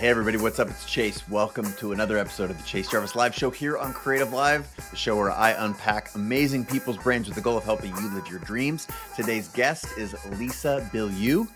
Hey, everybody, what's up? It's Chase. Welcome to another episode of the Chase Jarvis Live Show here on Creative Live, the show where I unpack amazing people's brains with the goal of helping you live your dreams. Today's guest is Lisa Bilyeu.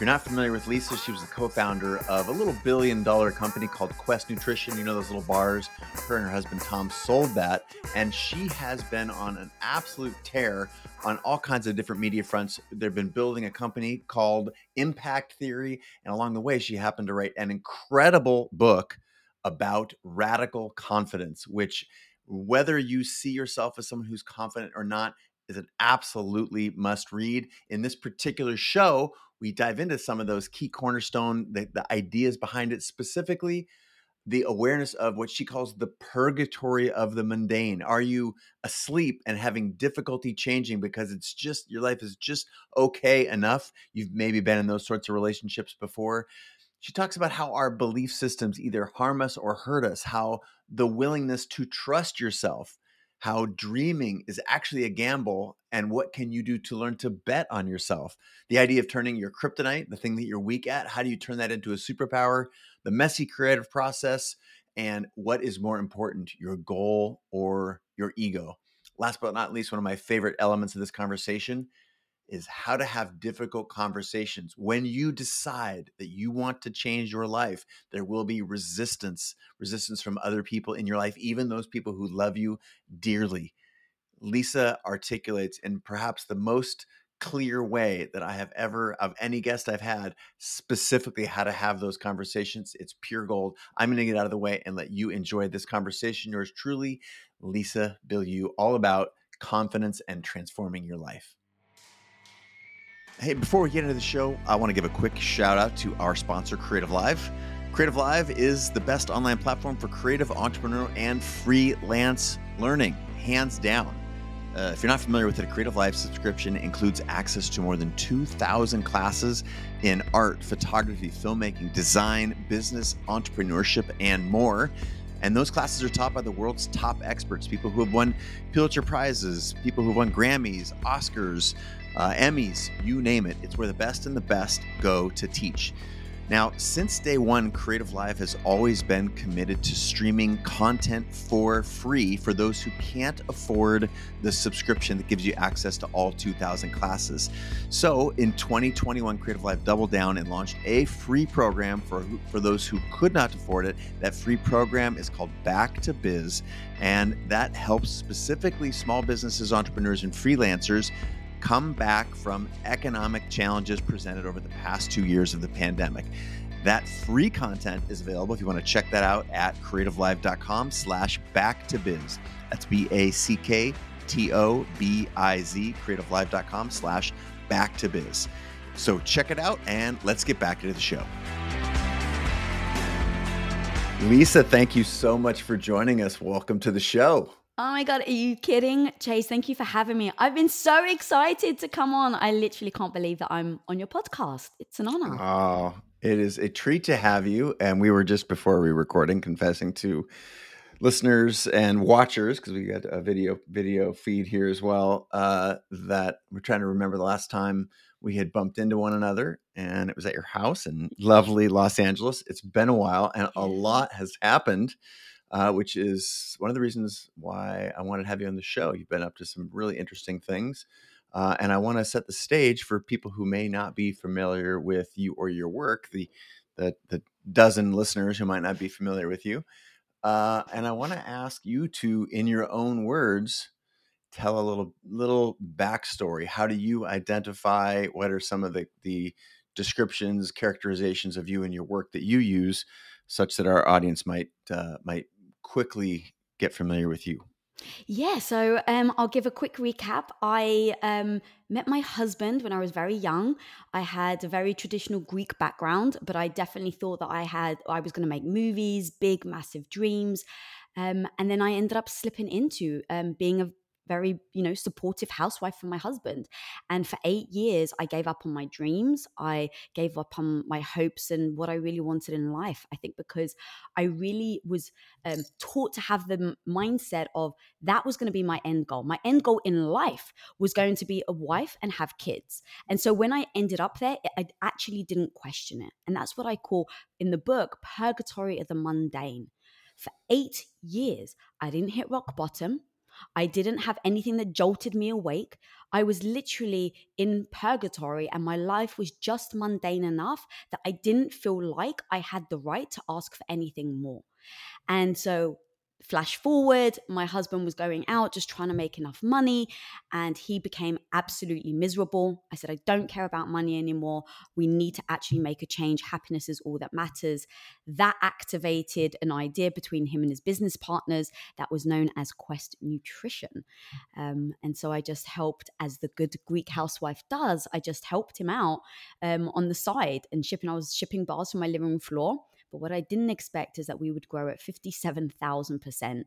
If you're not familiar with Lisa, she was the co founder of a little billion dollar company called Quest Nutrition. You know, those little bars. Her and her husband Tom sold that. And she has been on an absolute tear on all kinds of different media fronts. They've been building a company called Impact Theory. And along the way, she happened to write an incredible book about radical confidence, which, whether you see yourself as someone who's confident or not, is an absolutely must read. In this particular show, we dive into some of those key cornerstone, the, the ideas behind it, specifically the awareness of what she calls the purgatory of the mundane. Are you asleep and having difficulty changing because it's just your life is just okay enough? You've maybe been in those sorts of relationships before. She talks about how our belief systems either harm us or hurt us, how the willingness to trust yourself how dreaming is actually a gamble and what can you do to learn to bet on yourself. The idea of turning your kryptonite the thing that you're weak at how do you turn that into a superpower? The messy creative process and what is more important your goal or your ego? Last but not least one of my favorite elements of this conversation is how to have difficult conversations. When you decide that you want to change your life, there will be resistance, resistance from other people in your life, even those people who love you dearly. Lisa articulates in perhaps the most clear way that I have ever, of any guest I've had, specifically how to have those conversations. It's pure gold. I'm going to get out of the way and let you enjoy this conversation. Yours truly, Lisa Bilyeu, all about confidence and transforming your life. Hey, before we get into the show, I want to give a quick shout out to our sponsor, Creative Live. Creative Live is the best online platform for creative entrepreneur and freelance learning, hands down. Uh, if you're not familiar with it, a Creative Live subscription includes access to more than 2,000 classes in art, photography, filmmaking, design, business, entrepreneurship, and more. And those classes are taught by the world's top experts, people who have won Pulitzer Prizes, people who have won Grammys, Oscars, uh, Emmys, you name it. It's where the best and the best go to teach. Now, since day one, Creative Live has always been committed to streaming content for free for those who can't afford the subscription that gives you access to all 2,000 classes. So, in 2021, Creative Live doubled down and launched a free program for, for those who could not afford it. That free program is called Back to Biz, and that helps specifically small businesses, entrepreneurs, and freelancers come back from economic challenges presented over the past two years of the pandemic. That free content is available if you want to check that out at creativelive.com slash back to biz. That's B-A-C-K T-O-B-I-Z, creativelive.com slash back to biz. So check it out and let's get back into the show. Lisa, thank you so much for joining us. Welcome to the show. Oh my God, are you kidding? Chase, thank you for having me. I've been so excited to come on. I literally can't believe that I'm on your podcast. It's an honor. Oh, it is a treat to have you. And we were just before we were recording confessing to listeners and watchers because we got a video video feed here as well uh, that we're trying to remember the last time we had bumped into one another and it was at your house in lovely Los Angeles. It's been a while and a lot has happened uh, which is one of the reasons why I wanted to have you on the show. You've been up to some really interesting things. Uh, and I want to set the stage for people who may not be familiar with you or your work, the the, the dozen listeners who might not be familiar with you. Uh, and I want to ask you to, in your own words, tell a little little backstory. How do you identify? What are some of the the descriptions, characterizations of you and your work that you use, such that our audience might uh, might quickly get familiar with you? Yeah, so um, I'll give a quick recap. I um, met my husband when I was very young. I had a very traditional Greek background, but I definitely thought that I had I was going to make movies, big, massive dreams. Um, and then I ended up slipping into um, being a very you know supportive housewife for my husband. And for 8 years I gave up on my dreams. I gave up on my hopes and what I really wanted in life I think because I really was um, taught to have the mindset of that was going to be my end goal. My end goal in life was going to be a wife and have kids. And so when I ended up there I actually didn't question it. And that's what I call in the book purgatory of the mundane. For 8 years I didn't hit rock bottom I didn't have anything that jolted me awake. I was literally in purgatory, and my life was just mundane enough that I didn't feel like I had the right to ask for anything more. And so flash forward, my husband was going out just trying to make enough money and he became absolutely miserable. I said, I don't care about money anymore. We need to actually make a change. Happiness is all that matters. That activated an idea between him and his business partners that was known as Quest Nutrition. Um, and so I just helped, as the good Greek housewife does, I just helped him out um, on the side and shipping. I was shipping bars from my living room floor but what I didn't expect is that we would grow at 57,000%.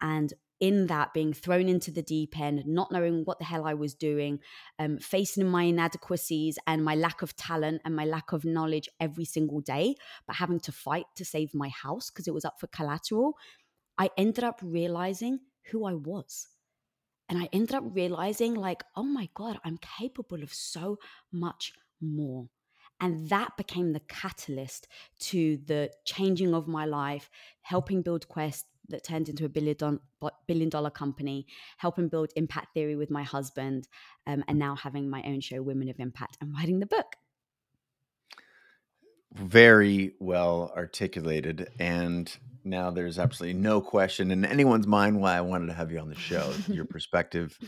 And in that, being thrown into the deep end, not knowing what the hell I was doing, um, facing my inadequacies and my lack of talent and my lack of knowledge every single day, but having to fight to save my house because it was up for collateral, I ended up realizing who I was. And I ended up realizing, like, oh my God, I'm capable of so much more. And that became the catalyst to the changing of my life, helping build Quest that turned into a billion, billion dollar company, helping build Impact Theory with my husband, um, and now having my own show, Women of Impact, and writing the book. Very well articulated. And now there's absolutely no question in anyone's mind why I wanted to have you on the show. Your perspective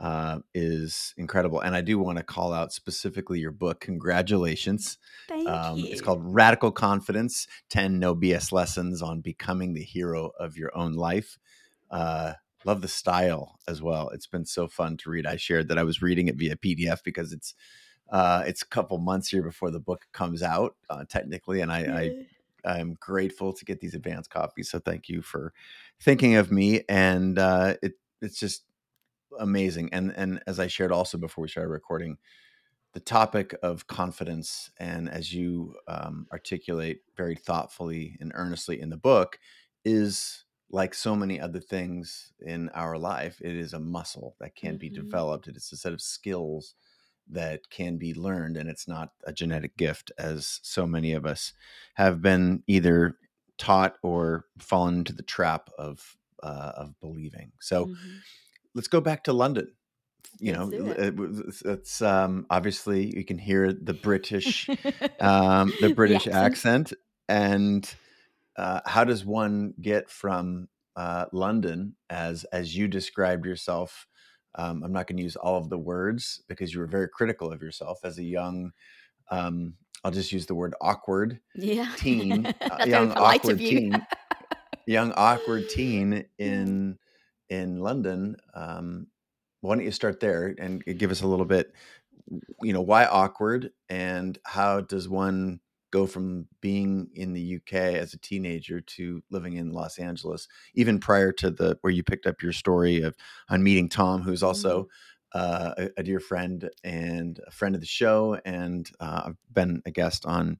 uh, is incredible. And I do want to call out specifically your book. Congratulations. Thank um, you. It's called Radical Confidence 10 No BS Lessons on Becoming the Hero of Your Own Life. Uh, love the style as well. It's been so fun to read. I shared that I was reading it via PDF because it's uh, it's a couple months here before the book comes out, uh, technically, and I, I I'm grateful to get these advanced copies. So thank you for thinking of me. And uh, it it's just amazing. And and as I shared also before we started recording, the topic of confidence, and as you um, articulate very thoughtfully and earnestly in the book, is like so many other things in our life. It is a muscle that can mm-hmm. be developed. It is a set of skills that can be learned, and it's not a genetic gift, as so many of us have been either taught or fallen into the trap of uh, of believing. So. Mm-hmm let's go back to London. You let's know, it. it's um, obviously you can hear the British, um, the British the accent. accent, and uh, how does one get from uh, London as as you described yourself? Um, I'm not going to use all of the words because you were very critical of yourself as a young. Um, I'll just use the word awkward yeah. teen, uh, young awkward teen, young awkward teen in in London. Um, why don't you start there and give us a little bit, you know, why awkward and how does one go from being in the UK as a teenager to living in Los Angeles, even prior to the where you picked up your story of on meeting Tom, who's also mm-hmm. uh, a, a, dear friend and a friend of the show, and uh, I've been a guest on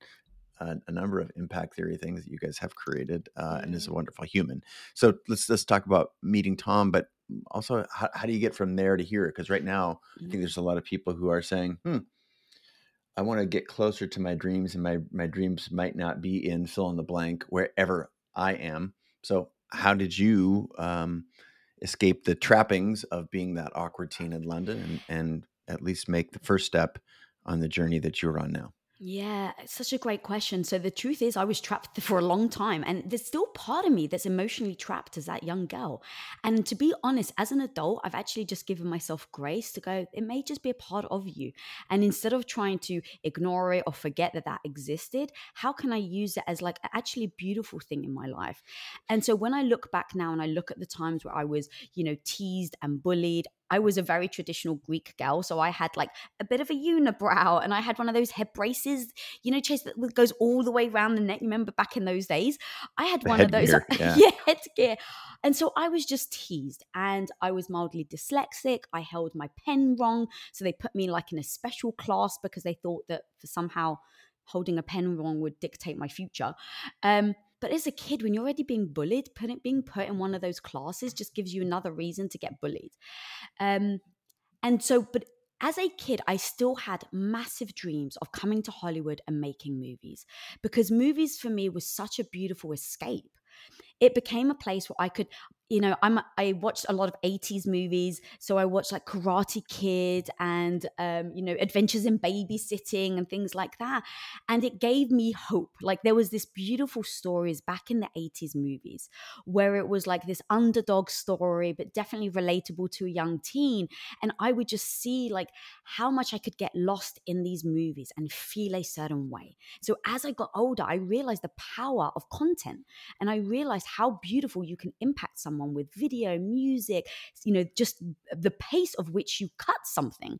a, a, number of impact theory things that you guys have created uh, mm-hmm. and is a wonderful human. So let's let's talk about meeting Tom, but also how, how do you get from there to here? Because right now, mm-hmm. I think there's a lot of people who are saying, "Hmm, I want to get closer to my dreams, and my my dreams might not be in fill in the blank wherever I am." So how did you um, escape the trappings of being that awkward teen in London and, and at least make the first step on the journey that you're on now? Yeah, it's such a great question. So the truth is, I was trapped for a long time, and there's still part of me that's emotionally trapped as that young girl. And to be honest, as an adult, I've actually just given myself grace to go. It may just be a part of you, and instead of trying to ignore it or forget that that existed, how can I use it as like actually a beautiful thing in my life? And so when I look back now and I look at the times where I was, you know, teased and bullied, I was a very traditional Greek girl. So I had like a bit of a unibrow and I had one of those head braces, you know, Chase, that goes all the way around the neck. You remember back in those days? I had The one of those. headgear, yeah. yeah, headgear. And so I was just teased and I was mildly dyslexic. I held my pen wrong. So they put me like in a special class because they thought that for somehow holding a pen wrong would dictate my future. Um, but as a kid, when you're already being bullied, being put in one of those classes just gives you another reason to get bullied. Um, and so, but as a kid, I still had massive dreams of coming to Hollywood and making movies because movies for me was such a beautiful escape. It became a place where I could, you know, I'm I watched a lot of 80s movies. So I watched like Karate Kid and um, you know, Adventures in Babysitting and things like that. And it gave me hope. Like there was this beautiful stories back in the 80s movies where it was like this underdog story, but definitely relatable to a young teen. And I would just see like how much I could get lost in these movies and feel a certain way. So as I got older, I realized the power of content and I realized how beautiful you can impact someone with video, music, you know, just the pace of which you cut something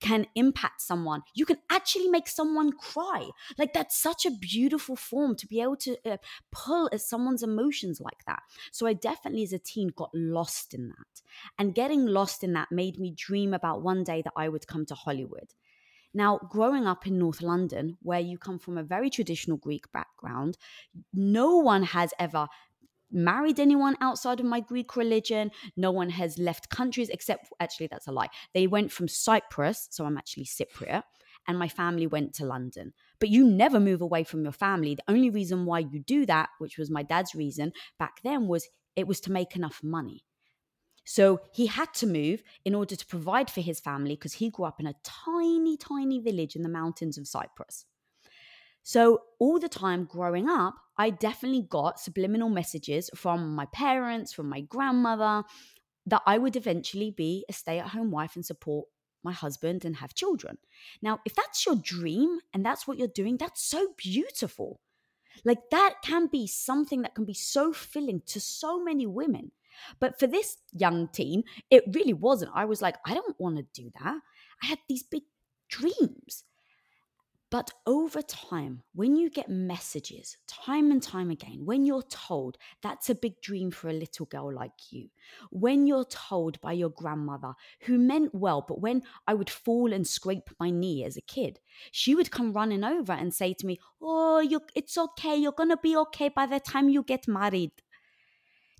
can impact someone. You can actually make someone cry. Like that's such a beautiful form to be able to uh, pull at someone's emotions like that. So I definitely as a teen got lost in that. And getting lost in that made me dream about one day that I would come to Hollywood. Now, growing up in North London, where you come from a very traditional Greek background, no one has ever married anyone outside of my Greek religion. No one has left countries except, actually, that's a lie. They went from Cyprus, so I'm actually Cypriot, and my family went to London. But you never move away from your family. The only reason why you do that, which was my dad's reason back then, was it was to make enough money. So he had to move in order to provide for his family because he grew up in a tiny, tiny village in the mountains of Cyprus. So, all the time growing up, I definitely got subliminal messages from my parents, from my grandmother, that I would eventually be a stay at home wife and support my husband and have children. Now, if that's your dream and that's what you're doing, that's so beautiful. Like, that can be something that can be so filling to so many women. But for this young teen, it really wasn't. I was like, I don't want to do that. I had these big dreams. But over time, when you get messages time and time again, when you're told that's a big dream for a little girl like you, when you're told by your grandmother, who meant well, but when I would fall and scrape my knee as a kid, she would come running over and say to me, Oh, you it's okay. You're going to be okay by the time you get married.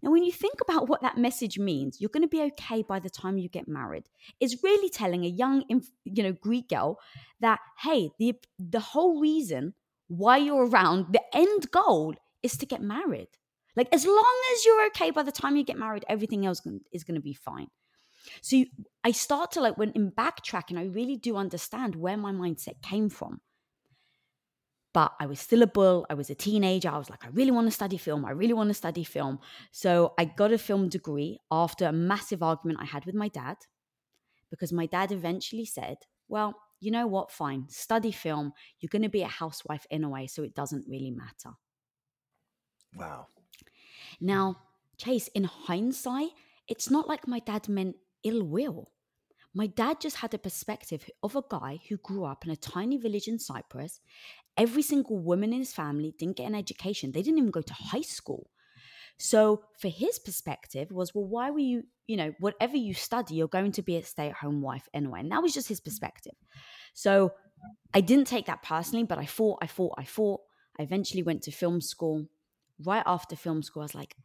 Now, when you think about what that message means, you're going to be okay by the time you get married. It's really telling a young, you know, Greek girl that hey, the the whole reason why you're around, the end goal is to get married. Like as long as you're okay by the time you get married, everything else is going to be fine. So you, I start to like when in backtracking, I really do understand where my mindset came from but I was still a bull. I was a teenager. I was like, I really want to study film. I really want to study film. So I got a film degree after a massive argument I had with my dad because my dad eventually said, Well, you know what? Fine, study film. You're going to be a housewife anyway, so it doesn't really matter. Wow. Now, Chase, in hindsight, it's not like my dad meant ill will. My dad just had a perspective of a guy who grew up in a tiny village in Cyprus. Every single woman in his family didn't get an education, they didn't even go to high school. So, for his perspective, was well, why were you, you know, whatever you study, you're going to be a stay at home wife anyway. And that was just his mm. perspective. So, I didn't take that personally, but I fought, I fought, I fought. I eventually went to film school. Right after film school, I was like,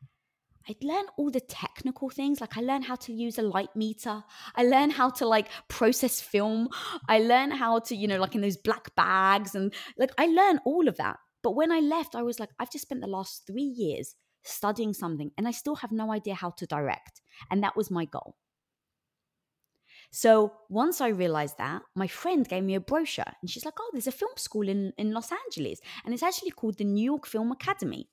I learned all the technical things. Like I learned how to use a light meter. I learned how to like process film. I learned how to, you know, like in those black bags and like I learned all of that. But when I left, I was like, I've just spent the last three years studying something and I still have no idea how to direct. And that was my goal. So once I realized that, my friend gave me a brochure and she's like, Oh, there's a film school in, in Los Angeles. And it's actually called the New York Film Academy.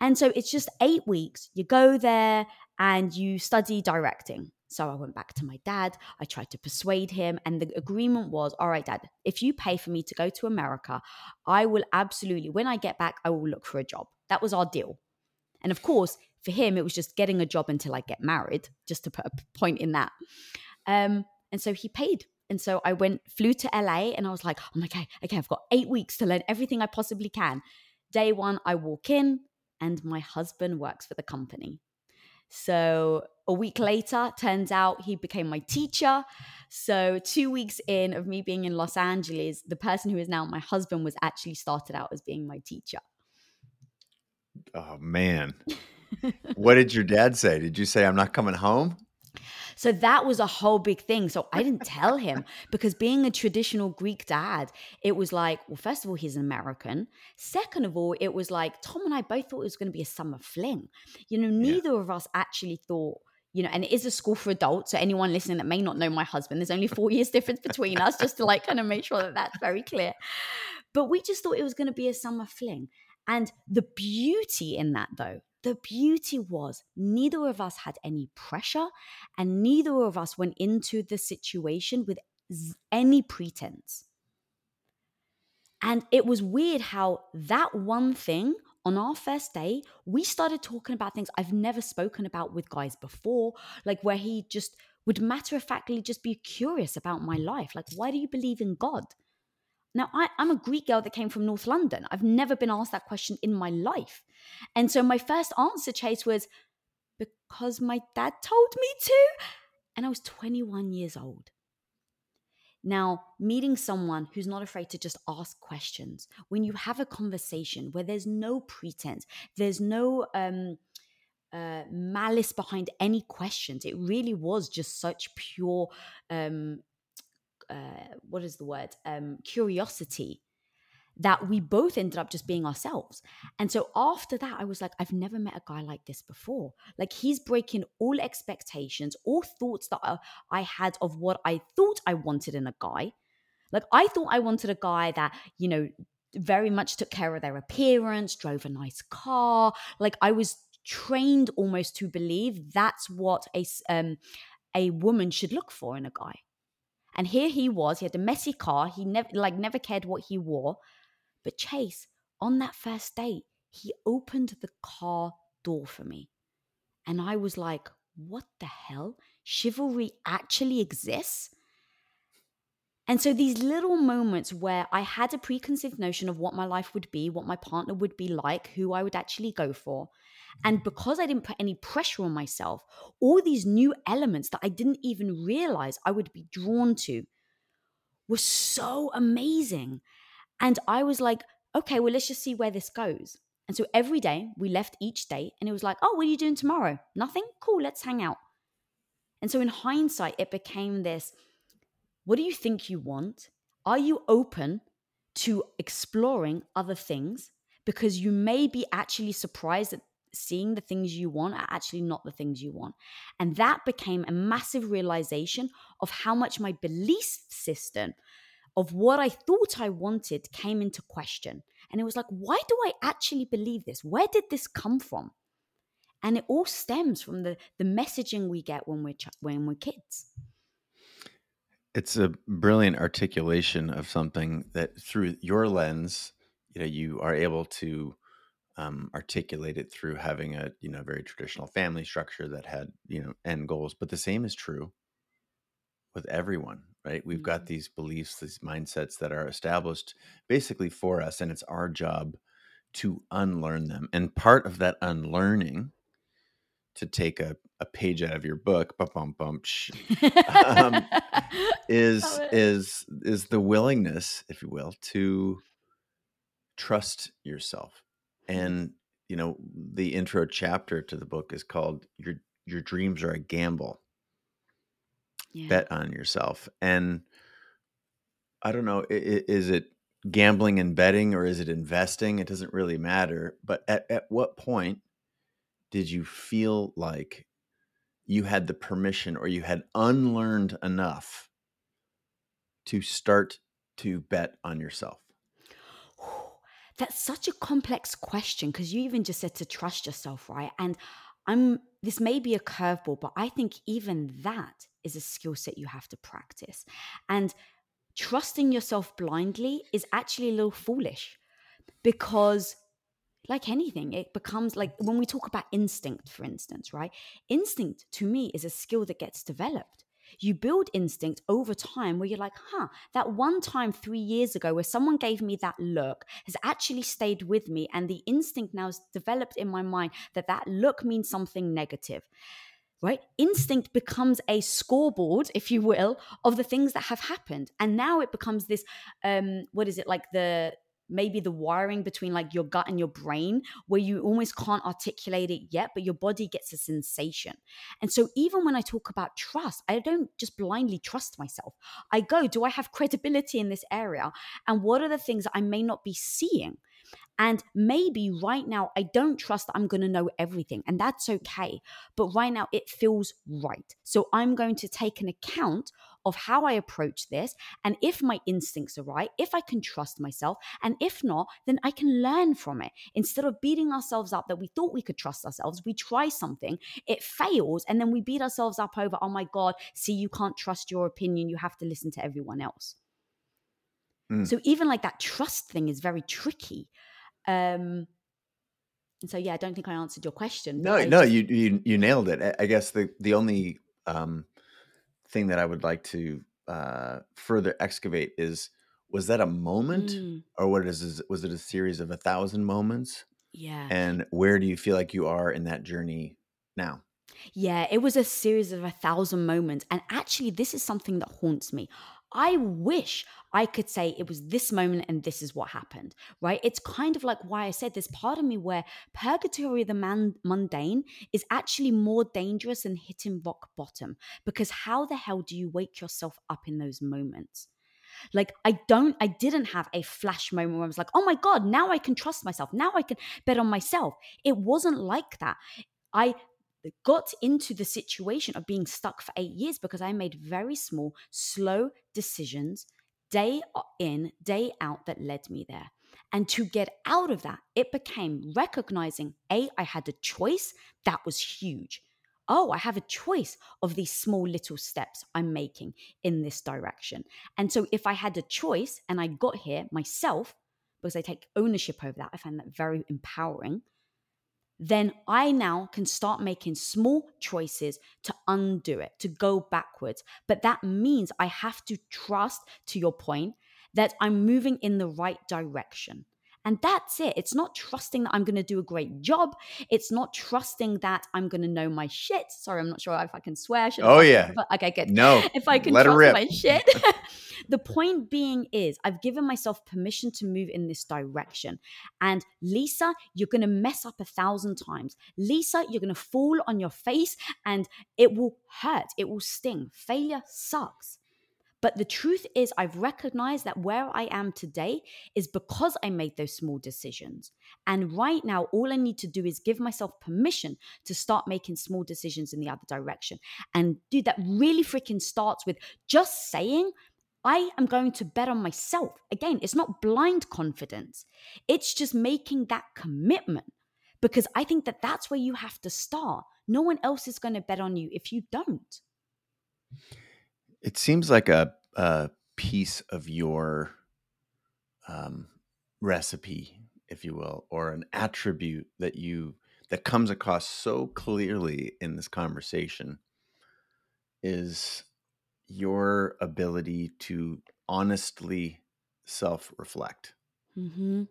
And so it's just eight weeks. You go there and you study directing. So I went back to my dad. I tried to persuade him. And the agreement was all right, dad, if you pay for me to go to America, I will absolutely, when I get back, I will look for a job. That was our deal. And of course, for him, it was just getting a job until I get married, just to put a point in that. Um, and so he paid. And so I went, flew to LA, and I was like, oh okay, I've got eight weeks to learn everything I possibly can. Day one, I walk in, and my husband works for the company. So a week later, turns out he became my teacher. So two weeks in of me being in Los Angeles, the person who is now my husband was actually started out as being my teacher. Oh man. what did your dad say? Did you say I'm not coming home? So that was a whole big thing. So I didn't tell him because being a traditional Greek dad, it was like, well, first of all, he's an American. Second of all, it was like Tom and I both thought it was going to be a summer fling. You know, neither yeah. of us actually thought you know, and it is a school for adults. So anyone listening that may not know my husband, there's only four years difference between us, just to like kind of make sure that that's very clear. But we just thought it was going to be a summer fling. And the beauty in that, though, the beauty was neither of us had any pressure and neither of us went into the situation with any pretense. And it was weird how that one thing on our first day, we started talking about things I've never spoken about with guys before, like where he just would matter of factly just be curious about my life. Like, why do you believe in God? Now, I, am a Greek girl that came from North London. I've never been asked that question in my life. And so my first answer, Chase, was because my dad told me to. And I was 21 years old. Now, meeting someone who's not afraid to just ask questions, when you have a conversation where there's no pretense, there's no um, uh, malice behind any questions, it really was just such pure um, uh, what is the word um, curiosity that we both ended up just being ourselves. And so after that, I was like, I've never met a guy like this before. Like he's breaking all expectations, all thoughts that I, had of what I thought I wanted in a guy. Like I thought I wanted a guy that, you know, very much took care of their appearance, drove a nice car. Like I was trained almost to believe that's what a um, a woman should look for in a guy. And here he was, he had a messy car, he never like never cared what he wore. But Chase, on that first date, he opened the car door for me. And I was like, what the hell? Chivalry actually exists? And so these little moments where I had a preconceived notion of what my life would be, what my partner would be like, who I would actually go for. And because I didn't put any pressure on myself, all these new elements that I didn't even realize I would be drawn to were so amazing. And I was like, okay, well, let's just see where this goes. And so every day we left each date and it was like, oh, what are you doing tomorrow? Nothing? Cool, let's hang out. And so in hindsight, it became this what do you think you want? Are you open to exploring other things? Because you may be actually surprised that seeing the things you want are actually not the things you want. And that became a massive realization of how much my belief system of what I thought I wanted came into question. And it was like, why do I actually believe this? Where did this come from? And it all stems from the, the messaging we get when we're, ch- when we're kids. It's a brilliant articulation of something that through your lens, you know, you are able to um, articulate it through having a you know very traditional family structure that had you know end goals but the same is true with everyone right we've got mm-hmm. these beliefs these mindsets that are established basically for us and it's our job to unlearn them and part of that unlearning to take a, a page out of your book bum, bum, um, is is is the willingness if you will to trust yourself and you know the intro chapter to the book is called your your dreams are a gamble. Yeah. bet on yourself and i don't know is it gambling and betting or is it investing? It doesn't really matter but at, at what point did you feel like you had the permission or you had unlearned enough to start to bet on yourself that's such a complex question because you even just said to trust yourself, right? And I'm this may be a curveball, but I think even that is a skill set you have to practice. And trusting yourself blindly is actually a little foolish because like anything, it becomes like when we talk about instinct, for instance, right? Instinct to me is a skill that gets developed. You build instinct over time where you're like, huh, that one time three years ago where someone gave me that look has actually stayed with me. And the instinct now is developed in my mind that that look means something negative right? Instinct becomes a scoreboard, if you will, of the things that have happened. And now it becomes this um, what is it like the maybe the wiring between like your gut and your brain where you almost can't articulate it yet but your body gets a sensation and so even when i talk about trust i don't just blindly trust myself i go do i have credibility in this area and what are the things that i may not be seeing and maybe right now, I don't trust that I'm going to know everything, and that's okay. But right now, it feels right. So I'm going to take an account of how I approach this. And if my instincts are right, if I can trust myself, and if not, then I can learn from it. Instead of beating ourselves up that we thought we could trust ourselves, we try something, it fails, and then we beat ourselves up over, oh my God, see, you can't trust your opinion. You have to listen to everyone else. Mm. So even like that trust thing is very tricky. Um, and so yeah, I don't think I answered your question. No, no, you you you nailed it. I guess the the only um, thing that I would like to uh, further excavate is was that a moment mm. or what is was it a series of a thousand moments? Yeah. And where do you feel like you are in that journey now? Yeah, it was a series of a thousand moments. And actually, this is something that haunts me. I wish I could say it was this moment and this is what happened, right? It's kind of like why I said there's part of me where purgatory, the man, mundane, is actually more dangerous than hitting rock bottom because how the hell do you wake yourself up in those moments? Like, I don't, I didn't have a flash moment where I was like, oh my God, now I can trust myself. Now I can bet on myself. It wasn't like that. I got into the situation of being stuck for eight years because I made very small, slow decisions day in, day out that led me there. And to get out of that, it became recognizing A, I had a choice that was huge. Oh, I have a choice of these small little steps I'm making in this direction. And so if I had a choice and I got here myself, because I take ownership over that, I find that very empowering then I now can start making small choices to undo it, to go backwards. But that means I have to trust, to your point, that I'm moving in the right direction. And that's it. It's not trusting that I'm going to do a great job. It's not trusting that I'm going to know my shit. Sorry, I'm not sure if I can swear. oh, yeah. But, okay, good. No. If I can let trust my shit. the point being is, I've given myself permission to move in this direction. And Lisa, you're going to mess up a thousand times. Lisa, you're going to fall on your face and it will hurt. It will sting. Failure sucks. But the truth is, I've recognized that where I am today is because I made those small decisions. And right now, all I need to do is give myself permission to start making small decisions in the other direction. And dude, that really freaking starts with just saying, I am going to bet on myself. Again, it's not blind confidence, it's just making that commitment because I think that that's where you have to start. No one else is going to bet on you if you don't. It seems like a, a piece of your um, recipe, if you will, or an attribute that you that comes across so clearly in this conversation is your ability to honestly self-reflect. Mm-hmm.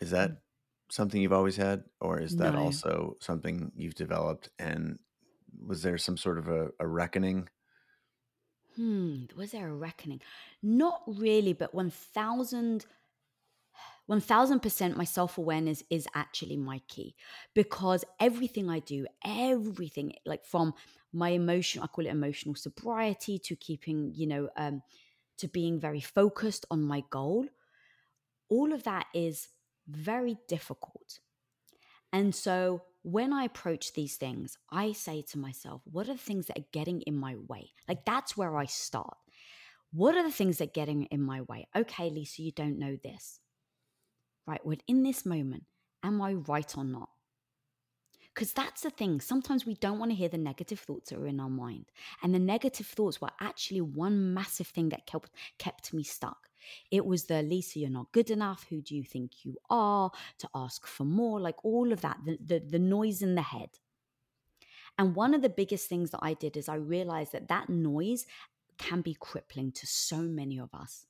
Is that mm. something you've always had, or is that no. also something you've developed? And was there some sort of a, a reckoning Hmm, was there a reckoning? Not really, but 1000 1000% my self-awareness is actually my key because everything I do, everything like from my emotion, I call it emotional sobriety to keeping, you know, um to being very focused on my goal, all of that is very difficult. And so when I approach these things, I say to myself, what are the things that are getting in my way? Like that's where I start. What are the things that are getting in my way? Okay, Lisa, you don't know this. Right, well, in this moment, am I right or not? Because that's the thing. Sometimes we don't want to hear the negative thoughts that are in our mind. And the negative thoughts were actually one massive thing that kept, kept me stuck. It was the Lisa, you're not good enough. Who do you think you are? To ask for more, like all of that, the, the, the noise in the head. And one of the biggest things that I did is I realized that that noise can be crippling to so many of us.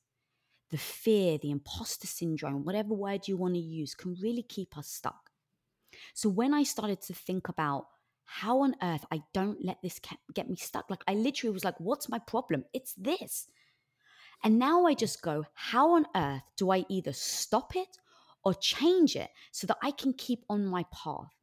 The fear, the imposter syndrome, whatever word you want to use, can really keep us stuck. So when I started to think about how on earth I don't let this get me stuck, like I literally was like, what's my problem? It's this. And now I just go, how on earth do I either stop it or change it so that I can keep on my path?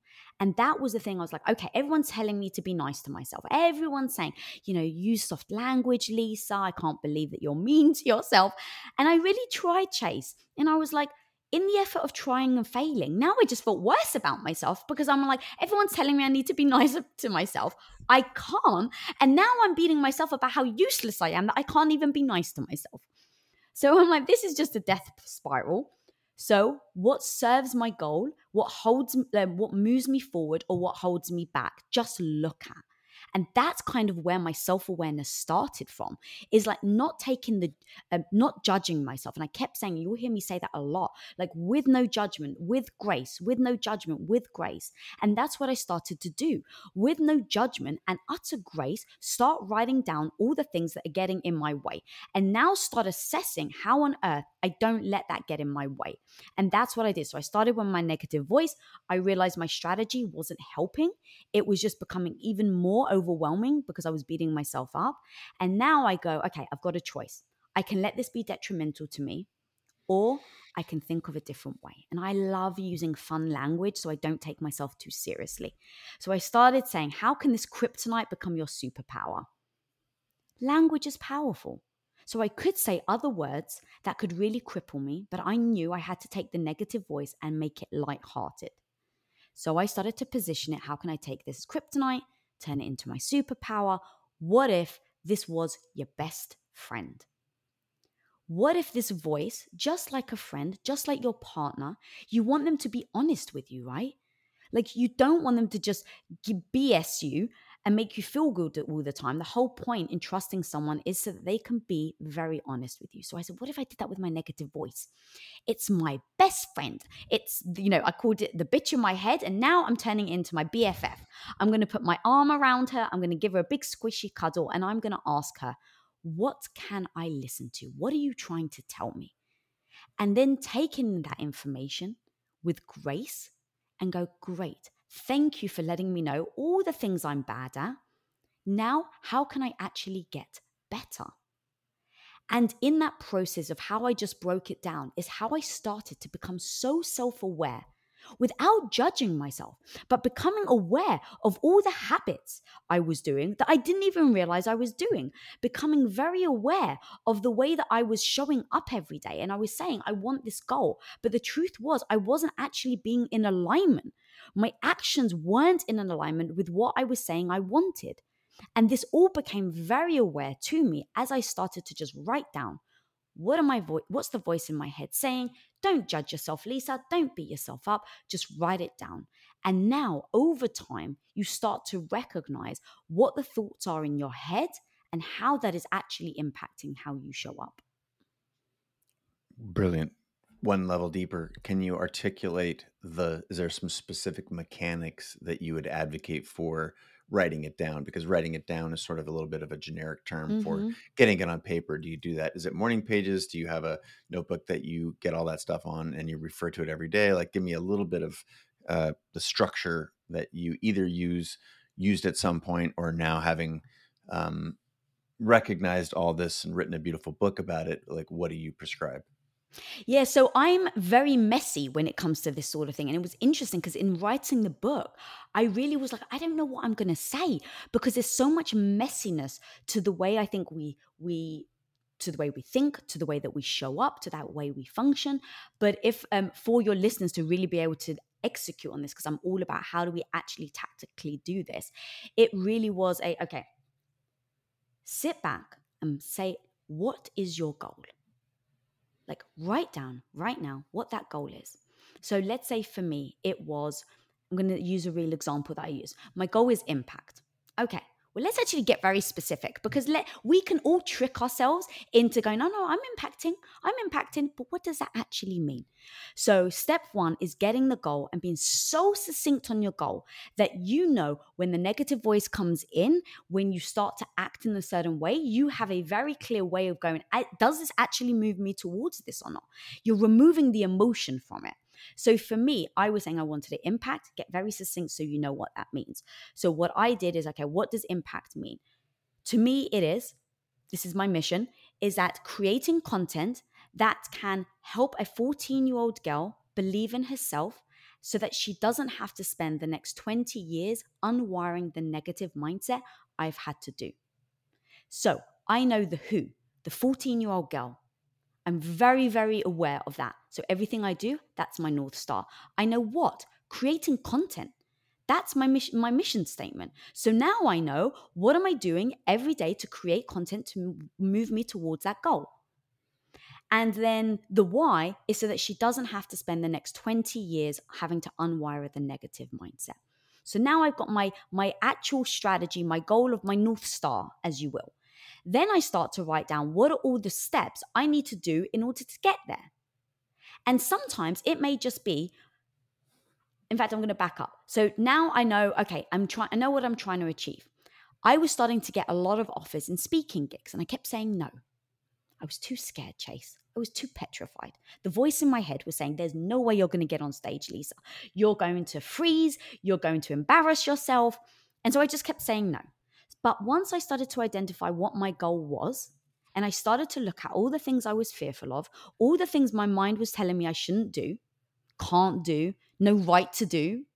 And that was the thing. I was like, okay, everyone's telling me to be nice to myself. Everyone's saying, you know, use soft language, Lisa. I can't believe that you're mean to yourself. And I really tried Chase. And I was like, in the effort of trying and failing, now I just felt worse about myself because I'm like, everyone's telling me I need to be nicer to myself. I can't. And now I'm beating myself about how useless I am that I can't even be nice to myself. So I'm like, this is just a death spiral. So, what serves my goal, what holds, um, what moves me forward, or what holds me back? Just look at. And that's kind of where my self awareness started from is like not taking the, um, not judging myself. And I kept saying, you'll hear me say that a lot, like with no judgment, with grace, with no judgment, with grace. And that's what I started to do. With no judgment and utter grace, start writing down all the things that are getting in my way. And now start assessing how on earth I don't let that get in my way. And that's what I did. So I started with my negative voice. I realized my strategy wasn't helping, it was just becoming even more overwhelming because I was beating myself up. And now I go, okay, I've got a choice. I can let this be detrimental to me, or I can think of a different way. And I love using fun language so I don't take myself too seriously. So I started saying, how can this kryptonite become your superpower? Language is powerful. So I could say other words that could really cripple me, but I knew I had to take the negative voice and make it light-hearted. So I started to position it how can I take this kryptonite turn it into my superpower. What if this was your best friend? What if this voice, just like a friend, just like your partner, you want them to be honest with you, right? Like you don't want them to just BS you and make you feel good all the time. The whole point in trusting someone is so that they can be very honest with you. So I said, what if I did that with my negative voice? It's my best friend. It's, you know, I called it the bitch in my head, and now I'm turning into my BFF. I'm going to put my arm around her. I'm going to give her a big squishy cuddle, and I'm going to ask her, what can I listen to? What are you trying to tell me? And then taking that information with grace and go, great. Thank you for letting me know all the things I'm bad at. Now, how can I actually get better? And in that process of how I just broke it down, is how I started to become so self aware without judging myself, but becoming aware of all the habits I was doing that I didn't even realize I was doing, becoming very aware of the way that I was showing up every day. And I was saying, I want this goal. But the truth was, I wasn't actually being in alignment. My actions weren't in an alignment with what I was saying I wanted. And this all became very aware to me as I started to just write down what am I vo- what's the voice in my head saying? Don't judge yourself, Lisa. Don't beat yourself up. Just write it down. And now, over time, you start to recognize what the thoughts are in your head and how that is actually impacting how you show up. Brilliant. One level deeper, can you articulate the is there some specific mechanics that you would advocate for writing it down because writing it down is sort of a little bit of a generic term mm-hmm. for getting it on paper. Do you do that? Is it morning pages? Do you have a notebook that you get all that stuff on and you refer to it every day? Like, give me a little bit of uh, the structure that you either use used at some point or now having um, recognized all this and written a beautiful book about it. Like, what do you prescribe? Yeah, so I'm very messy when it comes to this sort of thing. And it was interesting because in writing the book, I really was like, I don't know what I'm going to say because there's so much messiness to the way I think we, we, to the way we think, to the way that we show up, to that way we function. But if um, for your listeners to really be able to execute on this, because I'm all about how do we actually tactically do this, it really was a okay, sit back and say, what is your goal? Like, write down right now what that goal is. So, let's say for me, it was I'm going to use a real example that I use. My goal is impact. Okay, well, let's actually get very specific because let we can all trick ourselves into going, no, no, I'm impacting, I'm impacting, but what does that actually mean? So, step one is getting the goal and being so succinct on your goal that you know when the negative voice comes in, when you start to act in a certain way, you have a very clear way of going, does this actually move me towards this or not? You're removing the emotion from it. So for me, I was saying I wanted to impact, get very succinct so you know what that means. So what I did is, okay, what does impact mean? To me, it is, this is my mission, is that creating content that can help a 14 year old girl believe in herself so that she doesn't have to spend the next 20 years unwiring the negative mindset I've had to do. So I know the who, the 14 year old girl. I'm very, very aware of that. So everything I do, that's my North Star. I know what? Creating content. That's my mission, my mission statement. So now I know what am I doing every day to create content to move me towards that goal. And then the why is so that she doesn't have to spend the next 20 years having to unwire the negative mindset. So now I've got my my actual strategy, my goal of my north star as you will. Then I start to write down what are all the steps I need to do in order to get there. And sometimes it may just be in fact I'm going to back up. So now I know okay, I'm trying I know what I'm trying to achieve. I was starting to get a lot of offers in speaking gigs and I kept saying no. I was too scared, Chase. I was too petrified. The voice in my head was saying, There's no way you're going to get on stage, Lisa. You're going to freeze. You're going to embarrass yourself. And so I just kept saying no. But once I started to identify what my goal was, and I started to look at all the things I was fearful of, all the things my mind was telling me I shouldn't do, can't do, no right to do,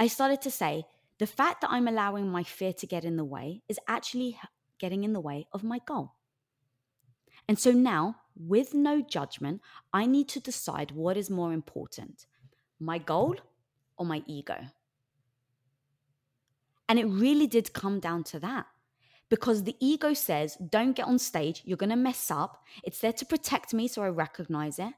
I started to say, the fact that I'm allowing my fear to get in the way is actually getting in the way of my goal. And so now, with no judgment, I need to decide what is more important my goal or my ego. And it really did come down to that because the ego says, don't get on stage, you're going to mess up. It's there to protect me, so I recognize it.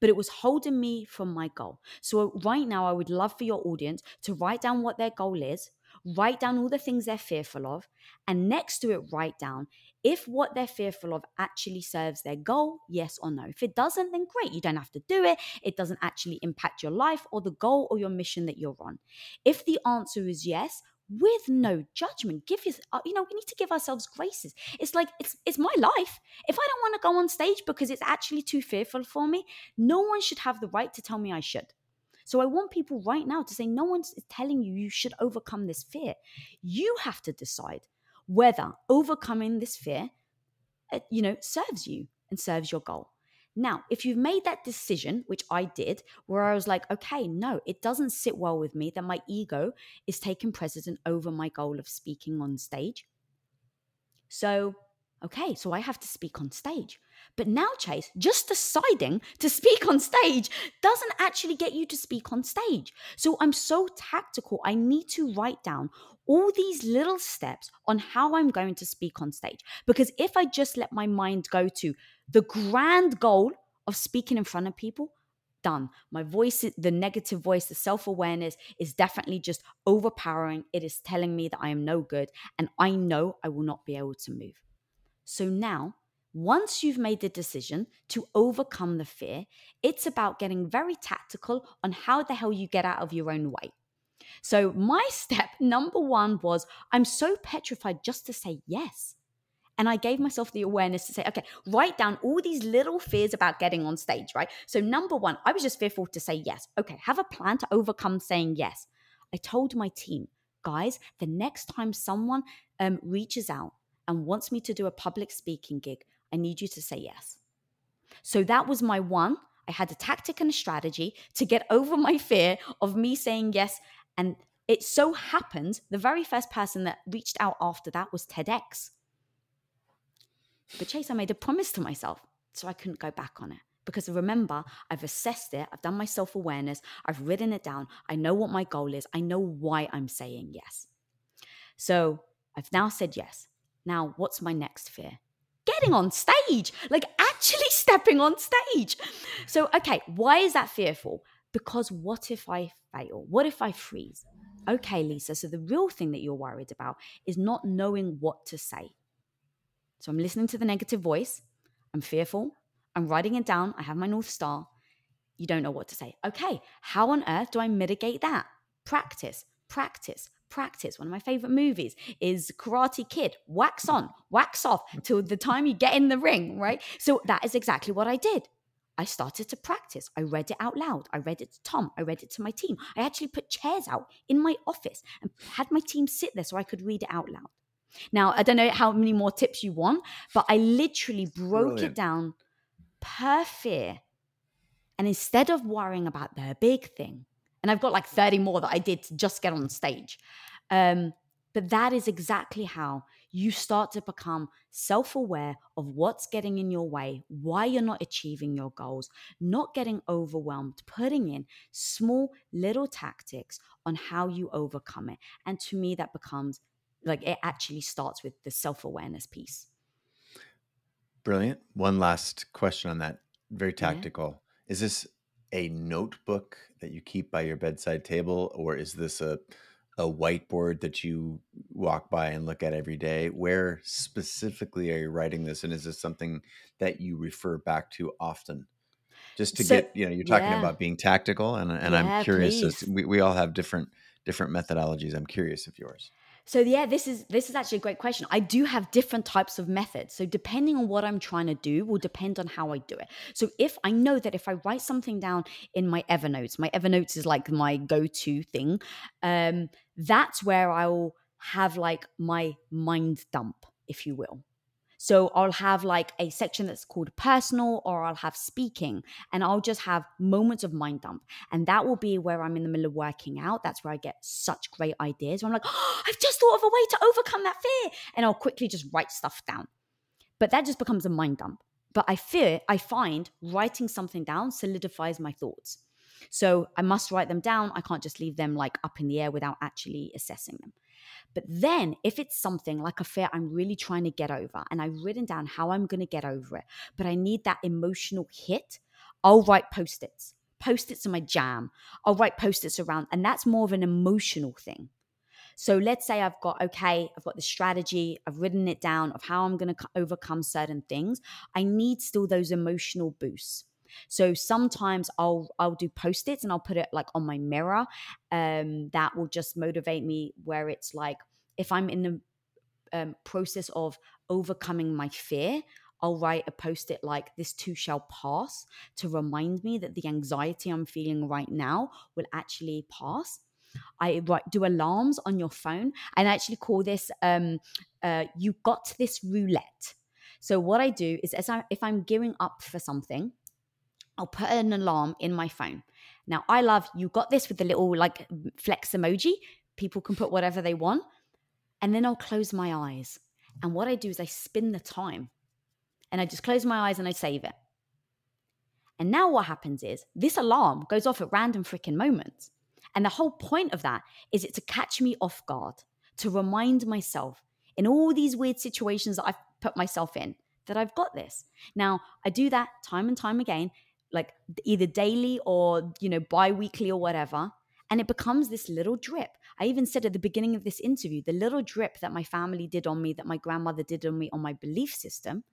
But it was holding me from my goal. So, right now, I would love for your audience to write down what their goal is, write down all the things they're fearful of, and next to it, write down if what they're fearful of actually serves their goal, yes or no. If it doesn't, then great, you don't have to do it. It doesn't actually impact your life or the goal or your mission that you're on. If the answer is yes, with no judgment give you uh, you know we need to give ourselves graces it's like it's it's my life if i don't want to go on stage because it's actually too fearful for me no one should have the right to tell me i should so I want people right now to say, no one's telling you you should overcome this fear. You have to decide whether overcoming this fear, uh, you know, serves you and serves your goal. Now, if you've made that decision, which I did, where I was like, okay, no, it doesn't sit well with me that my ego is taking precedent over my goal of speaking on stage. So, okay, so I have to speak on stage. But now, Chase, just deciding to speak on stage doesn't actually get you to speak on stage. So I'm so tactical. I need to write down all these little steps on how I'm going to speak on stage. Because if I just let my mind go to the grand goal of speaking in front of people, done. My voice, the negative voice, the self awareness is definitely just overpowering. It is telling me that I am no good and I know I will not be able to move. So now, once you've made the decision to overcome the fear, it's about getting very tactical on how the hell you get out of your own way. So, my step number one was I'm so petrified just to say yes. And I gave myself the awareness to say, okay, write down all these little fears about getting on stage, right? So, number one, I was just fearful to say yes. Okay, have a plan to overcome saying yes. I told my team, guys, the next time someone um, reaches out and wants me to do a public speaking gig, I need you to say yes. So, that was my one. I had a tactic and a strategy to get over my fear of me saying yes and it so happened the very first person that reached out after that was TEDx. But Chase, I made a promise to myself, so I couldn't go back on it. Because remember, I've assessed it, I've done my self awareness, I've written it down, I know what my goal is, I know why I'm saying yes. So I've now said yes. Now, what's my next fear? Getting on stage, like actually stepping on stage. So, okay, why is that fearful? Because what if I fail? What if I freeze? okay, Lisa, so the real thing that you're worried about is not knowing what to say. So I'm listening to the negative voice. I'm fearful. I'm writing it down. I have my North Star. You don't know what to say. Okay, how on earth do I mitigate that? Practice, practice, practice. One of my favorite movies is Karate Kid. Wax on, wax off till the time you get in the ring, right? So that is exactly what I did. I started to practice. I read it out loud. I read it to Tom. I read it to my team. I actually put chairs out in my office and had my team sit there so I could read it out loud. Now, I don't know how many more tips you want, but I literally broke Brilliant. it down per fear. And instead of worrying about the big thing, and I've got like 30 more that I did to just get on stage. Um, but that is exactly how you start to become self aware of what's getting in your way, why you're not achieving your goals, not getting overwhelmed, putting in small little tactics on how you overcome it. And to me, that becomes like it actually starts with the self awareness piece. Brilliant. One last question on that. Very tactical. Yeah. Is this a notebook that you keep by your bedside table, or is this a a whiteboard that you walk by and look at every day? Where specifically are you writing this, and is this something that you refer back to often? Just to so, get, you know, you're talking yeah. about being tactical, and and yeah, I'm curious. As, we we all have different different methodologies. I'm curious of yours. So yeah, this is this is actually a great question. I do have different types of methods. So depending on what I'm trying to do will depend on how I do it. So if I know that if I write something down in my Evernote, my Evernote is like my go-to thing. Um, that's where I'll have like my mind dump, if you will. So I'll have like a section that's called personal or I'll have speaking and I'll just have moments of mind dump. And that will be where I'm in the middle of working out. That's where I get such great ideas. I'm like, oh, I've just thought of a way to overcome that fear. And I'll quickly just write stuff down. But that just becomes a mind dump. But I fear, I find writing something down solidifies my thoughts. So I must write them down. I can't just leave them like up in the air without actually assessing them. But then, if it's something like a fear I'm really trying to get over and I've written down how I'm going to get over it, but I need that emotional hit, I'll write post its. Post its are my jam. I'll write post its around, and that's more of an emotional thing. So let's say I've got, okay, I've got the strategy, I've written it down of how I'm going to overcome certain things. I need still those emotional boosts. So sometimes I'll I'll do post-its and I'll put it like on my mirror. Um, that will just motivate me where it's like if I'm in the um, process of overcoming my fear, I'll write a post it like, This too shall pass to remind me that the anxiety I'm feeling right now will actually pass. I write, do alarms on your phone and I actually call this um, uh, You Got This Roulette. So, what I do is, as I, if I'm gearing up for something, I'll put an alarm in my phone. Now, I love you got this with the little like flex emoji. People can put whatever they want. And then I'll close my eyes. And what I do is I spin the time and I just close my eyes and I save it. And now what happens is this alarm goes off at random freaking moments. And the whole point of that is it to catch me off guard, to remind myself in all these weird situations that I've put myself in that I've got this. Now, I do that time and time again like either daily or you know bi-weekly or whatever and it becomes this little drip. I even said at the beginning of this interview the little drip that my family did on me that my grandmother did on me on my belief system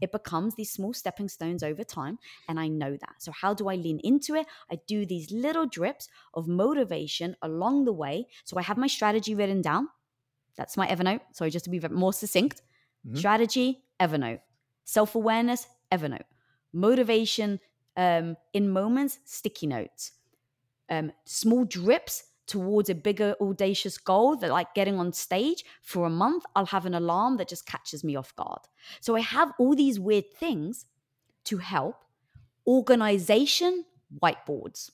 it becomes these small stepping stones over time and i know that. So how do i lean into it? I do these little drips of motivation along the way. So i have my strategy written down. That's my evernote. So just to be more succinct. Mm-hmm. strategy evernote. Self-awareness evernote. Motivation um, in moments, sticky notes, um, small drips towards a bigger audacious goal that like getting on stage for a month i'll have an alarm that just catches me off guard. So i have all these weird things to help organization whiteboards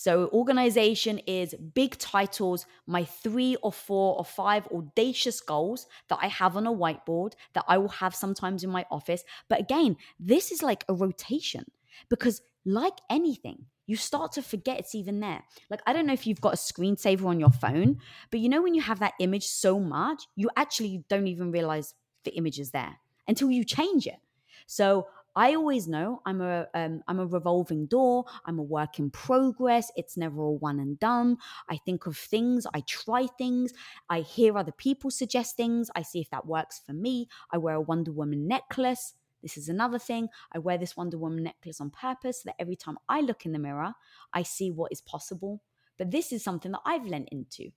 so, organization is big titles, my three or four or five audacious goals that I have on a whiteboard that I will have sometimes in my office. But again, this is like a rotation because, like anything, you start to forget it's even there. Like, I don't know if you've got a screensaver on your phone, but you know, when you have that image so much, you actually don't even realize the image is there until you change it. So, I always know I'm a um, I'm a revolving door. I'm a work in progress. It's never all one and done. I think of things. I try things. I hear other people suggest things. I see if that works for me. I wear a Wonder Woman necklace. This is another thing. I wear this Wonder Woman necklace on purpose so that every time I look in the mirror, I see what is possible. But this is something that I've lent into.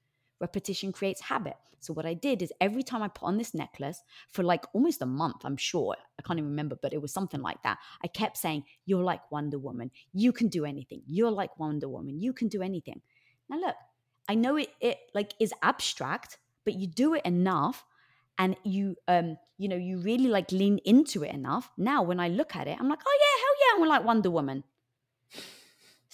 Repetition creates habit. So what I did is every time I put on this necklace for like almost a month, I'm sure, I can't even remember, but it was something like that. I kept saying, "You're like Wonder Woman. You can do anything. You're like Wonder Woman. You can do anything." Now look, I know it it like is abstract, but you do it enough and you um you know you really like lean into it enough now when i look at it i'm like oh yeah hell yeah i'm like wonder woman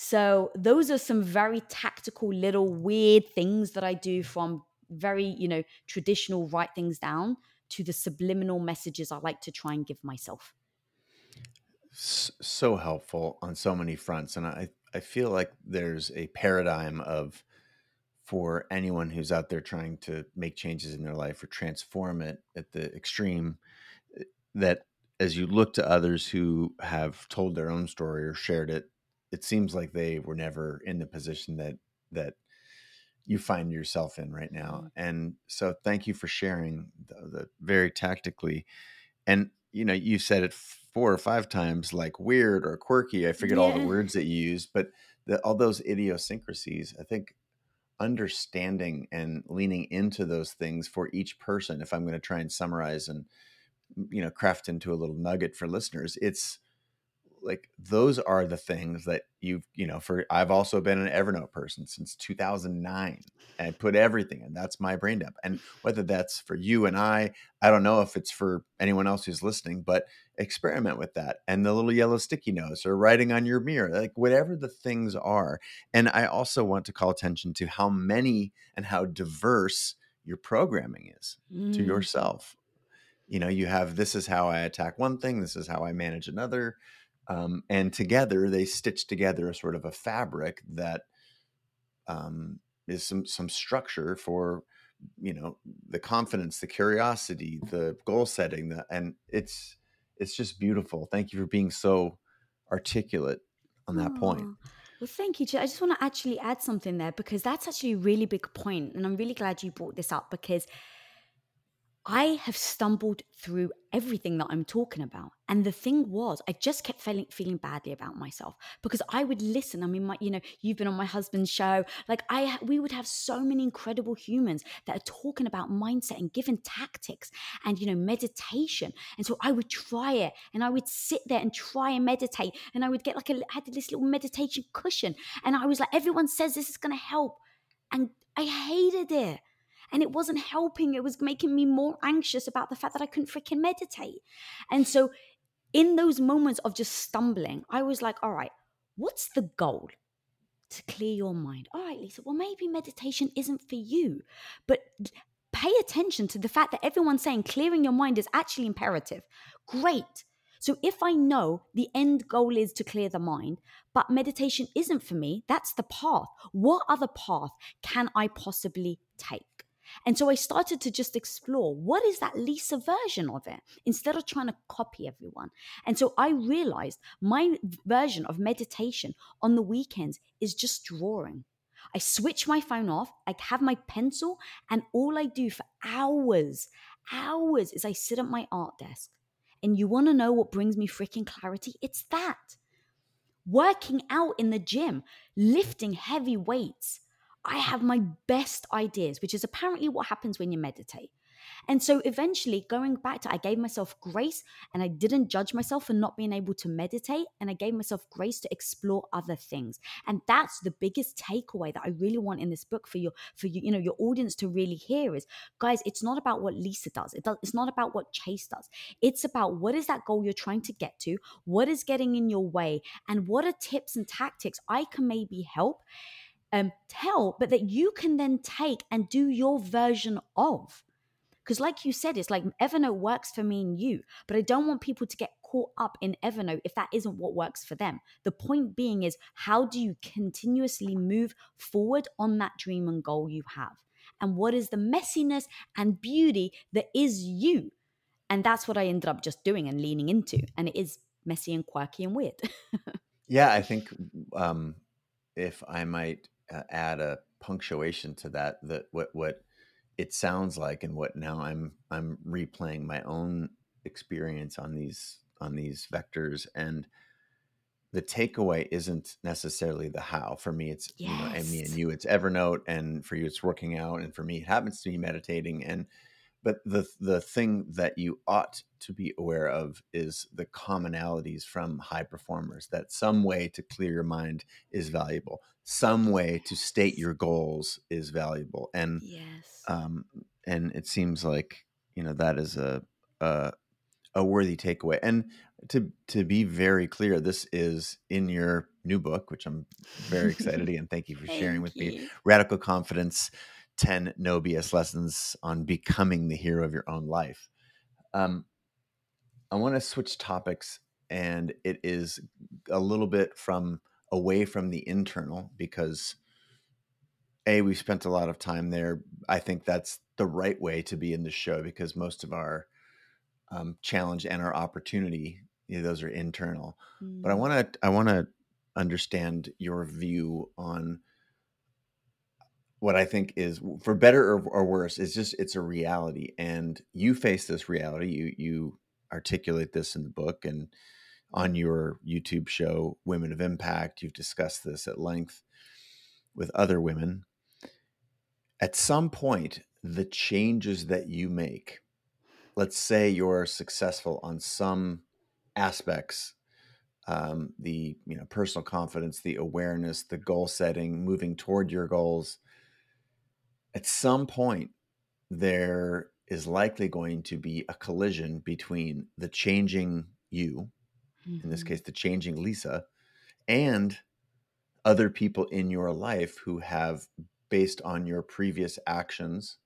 so those are some very tactical little weird things that i do from very you know traditional write things down to the subliminal messages i like to try and give myself. So helpful on so many fronts and i i feel like there's a paradigm of for anyone who's out there trying to make changes in their life or transform it at the extreme eh, that as you look to others who have told their own story or shared it it seems like they were never in the position that that you find yourself in right now mm-hmm. and so thank you for sharing the, the, very tactically and you know you said it four or five times like weird or quirky i forget yeah. all the words that you use but the, all those idiosyncrasies i think understanding and leaning into those things for each person if i'm going to try and summarize and you know craft into a little nugget for listeners it's like those are the things that you've you know for i've also been an evernote person since 2009 and i put everything in that's my brain dump and whether that's for you and i i don't know if it's for anyone else who's listening but experiment with that and the little yellow sticky notes or writing on your mirror like whatever the things are and i also want to call attention to how many and how diverse your programming is mm. to yourself you know you have this is how i attack one thing this is how i manage another um, and together they stitch together a sort of a fabric that um, is some some structure for you know the confidence the curiosity the goal setting the, and it's it's just beautiful thank you for being so articulate on that Aww. point well, thank you. I just want to actually add something there because that's actually a really big point, and I'm really glad you brought this up because I have stumbled through everything that I'm talking about. And the thing was, I just kept feeling feeling badly about myself because I would listen. I mean, my, you know, you've been on my husband's show. Like I, we would have so many incredible humans that are talking about mindset and given tactics and you know meditation. And so I would try it, and I would sit there and try and meditate, and I would get like a I had this little meditation cushion, and I was like, everyone says this is going to help, and I hated it and it wasn't helping. It was making me more anxious about the fact that I couldn't freaking meditate. And so, in those moments of just stumbling, I was like, all right, what's the goal? To clear your mind. All right, Lisa, well, maybe meditation isn't for you, but pay attention to the fact that everyone's saying clearing your mind is actually imperative. Great. So if I know the end goal is to clear the mind, but meditation isn't for me, that's the path. What other path can I possibly take? And so I started to just explore what is that Lisa version of it instead of trying to copy everyone. And so I realized my version of meditation on the weekends is just drawing. I switch my phone off, I have my pencil, and all I do for hours, hours is I sit at my art desk. And you want to know what brings me freaking clarity? It's that. Working out in the gym, lifting heavy weights, I have my best ideas, which is apparently what happens when you meditate. And so eventually, going back to, I gave myself grace and I didn't judge myself for not being able to meditate. And I gave myself grace to explore other things. And that's the biggest takeaway that I really want in this book for your, for you, you know, your audience to really hear is guys, it's not about what Lisa does. It does, it's not about what Chase does. It's about what is that goal you're trying to get to? What is getting in your way? And what are tips and tactics I can maybe help um, tell, but that you can then take and do your version of. Because, like you said, it's like Evernote works for me and you, but I don't want people to get caught up in Evernote if that isn't what works for them. The point being is, how do you continuously move forward on that dream and goal you have? And what is the messiness and beauty that is you? And that's what I ended up just doing and leaning into. And it is messy and quirky and weird. yeah, I think um, if I might uh, add a punctuation to that, that what what it sounds like and what now I'm I'm replaying my own experience on these on these vectors and the takeaway isn't necessarily the how. For me, it's yes. you know, and me and you, it's Evernote, and for you, it's working out, and for me, it happens to be meditating. And but the the thing that you ought to be aware of is the commonalities from high performers. That some way to clear your mind is valuable. Some way to state your goals is valuable. And yes, um, and it seems like you know that is a a, a worthy takeaway. And to to be very clear, this is in your new book, which I'm very excited again. Thank you for sharing with you. me. Radical Confidence: Ten No BS Lessons on Becoming the Hero of Your Own Life. Um, I want to switch topics, and it is a little bit from away from the internal because a we spent a lot of time there. I think that's the right way to be in the show because most of our um, challenge and our opportunity you know, those are internal mm. but i mm. want to i want to understand your view on what i think is for better or, or worse is just it's a reality and you face this reality you you articulate this in the book and on your youtube show women of impact you've discussed this at length with other women. At some point the changes that you make let's say you're successful on some aspects um, the you know personal confidence the awareness the goal setting moving toward your goals at some point there is likely going to be a collision between the changing you mm-hmm. in this mm-hmm. case the changing lisa and other people in your life who have based on your previous actions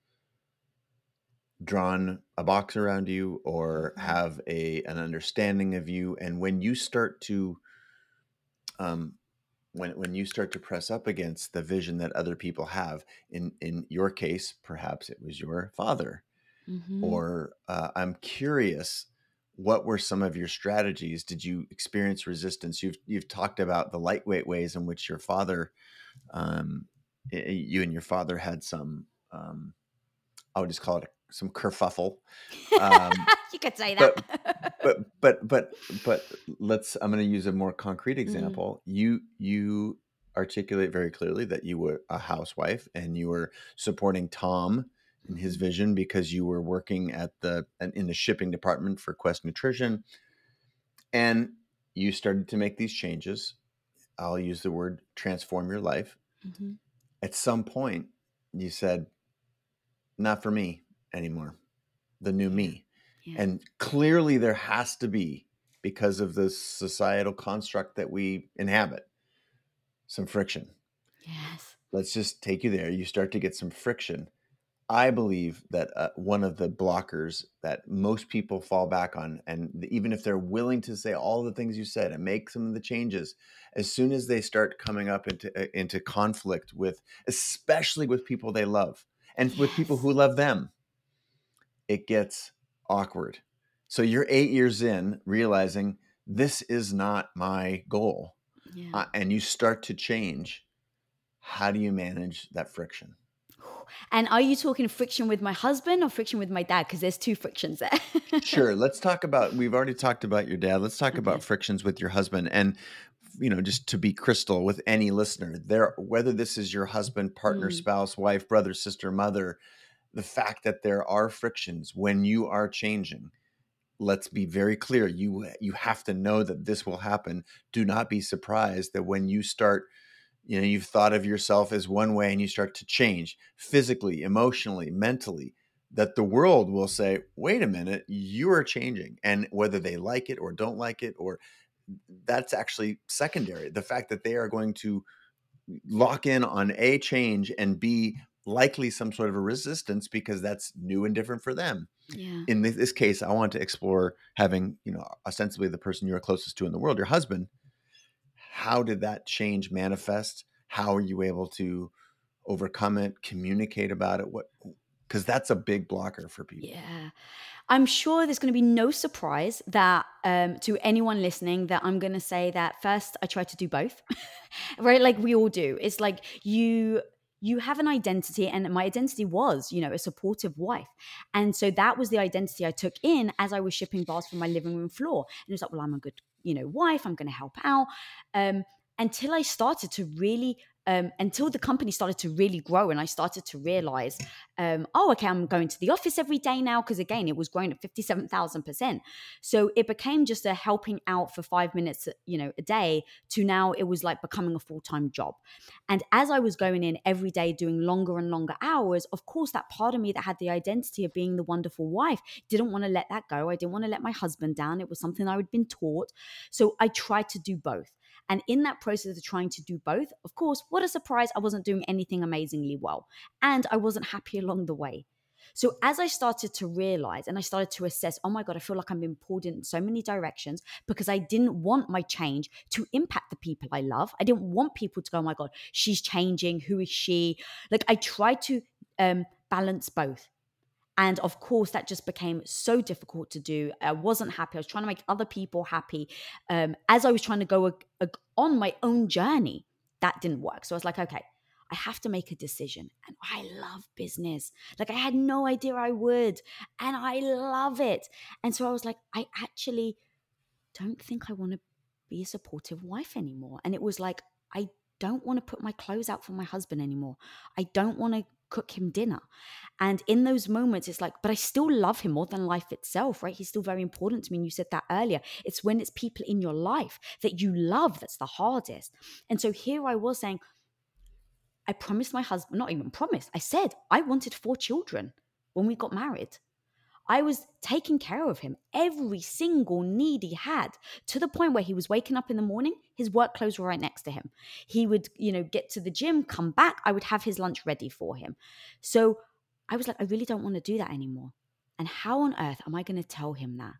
drawn a box around you or mm-hmm. have a an understanding of you and when you start to um when when you start to press up against the vision that other people have in in your case perhaps it was your father mm-hmm. or uh, i'm curious what were some of your strategies did you experience resistance you've you've talked about the lightweight ways in which your father um you and your father had some um I would just call it some kerfuffle. Um, you could say that. But, but, but, but, but let's, I'm going to use a more concrete mm. example. Mm. You, you articulate very clearly that you were a housewife and you were supporting Tom in his mm-hmm. vision because you were working at the, in the shipping department for Quest Nutrition. And you started to make these changes. I'll use the word transform your life. Mm-hmm. At some point, you said, not for me anymore, the new me. Yeah. And clearly there has to be, because of the societal construct that we inhabit, some friction. Yes. Let's just take you there. You start to get some friction. I believe that uh, one of the blockers that most people fall back on, and even if they're willing to say all the things you said and make some of the changes, as soon as they start coming up into uh, into conflict with, especially with people they love and yes. with people who love them, it gets awkward. So you're eight years in realizing this is not my goal. Yeah. Uh, and you start to change. How do you manage that friction? And are you talking friction with my husband or friction with my dad? Because there's two frictions there. sure. Let's talk about, we've already talked about your dad. Let's talk okay. about frictions with your husband. And, you know, just to be crystal with any listener, there, whether this is your husband, partner, mm. spouse, wife, brother, sister, mother, the fact that there are frictions when you are changing let's be very clear you you have to know that this will happen. Do not be surprised that when you start you know you've thought of yourself as one way and you start to change physically emotionally mentally that the world will say wait a minute you are changing. And whether they like it or don't like it or that's actually secondary. The fact that they are going to lock in on a change and b likely some sort of a resistance because that's new and different for them. Yeah. In this, this case, I want to explore having, you know, ostensibly the person you're closest to in the world, your husband. How did that change manifest? How are you able to overcome it, communicate about it? What because that's a big blocker for people. Yeah. I'm sure there's going to be no surprise that um, to anyone listening that I'm going to say that first I try to do both, right? Like we all do. It's like you you have an identity and my identity was you know a supportive wife. And so that was the identity i took in as i was shipping bars from my living room floor. And it was like well i'm a good you know wife. I'm going to help out. Um, until i started to really um, until the company started to really grow and I started to realize, um, oh, okay, I'm going to the office every day now because again, it was growing at 57,000%. So it became just a helping out for five minutes, you know, a day to now it was like becoming a full time job. And as I was going in every day doing longer and longer hours, of course, that part of me that had the identity of being the wonderful wife didn't want to let that go. I didn't want to let my husband down. It was something I had been taught. So I tried to do both. And in that process of trying to do both, of course, what a surprise, I wasn't doing anything amazingly well. And I wasn't happy along the way. So as I started to realize and I started to assess, oh my God, I feel like I'm being pulled in so many directions because I didn't want my change to impact the people I love. I didn't want people to go, oh my God, she's changing. Who is she? Like I tried to um, balance both. And of course, that just became so difficult to do. I wasn't happy. I was trying to make other people happy. Um, as I was trying to go a, a, on my own journey, that didn't work. So I was like, okay, I have to make a decision. And I love business. Like I had no idea I would. And I love it. And so I was like, I actually don't think I want to be a supportive wife anymore. And it was like, I don't want to put my clothes out for my husband anymore. I don't want to cook him dinner. And in those moments, it's like, but I still love him more than life itself, right? He's still very important to me. And you said that earlier. It's when it's people in your life that you love that's the hardest. And so here I was saying, I promised my husband, not even promised, I said I wanted four children when we got married. I was taking care of him, every single need he had, to the point where he was waking up in the morning, his work clothes were right next to him. He would, you know, get to the gym, come back, I would have his lunch ready for him. So I was like, I really don't want to do that anymore. And how on earth am I going to tell him that?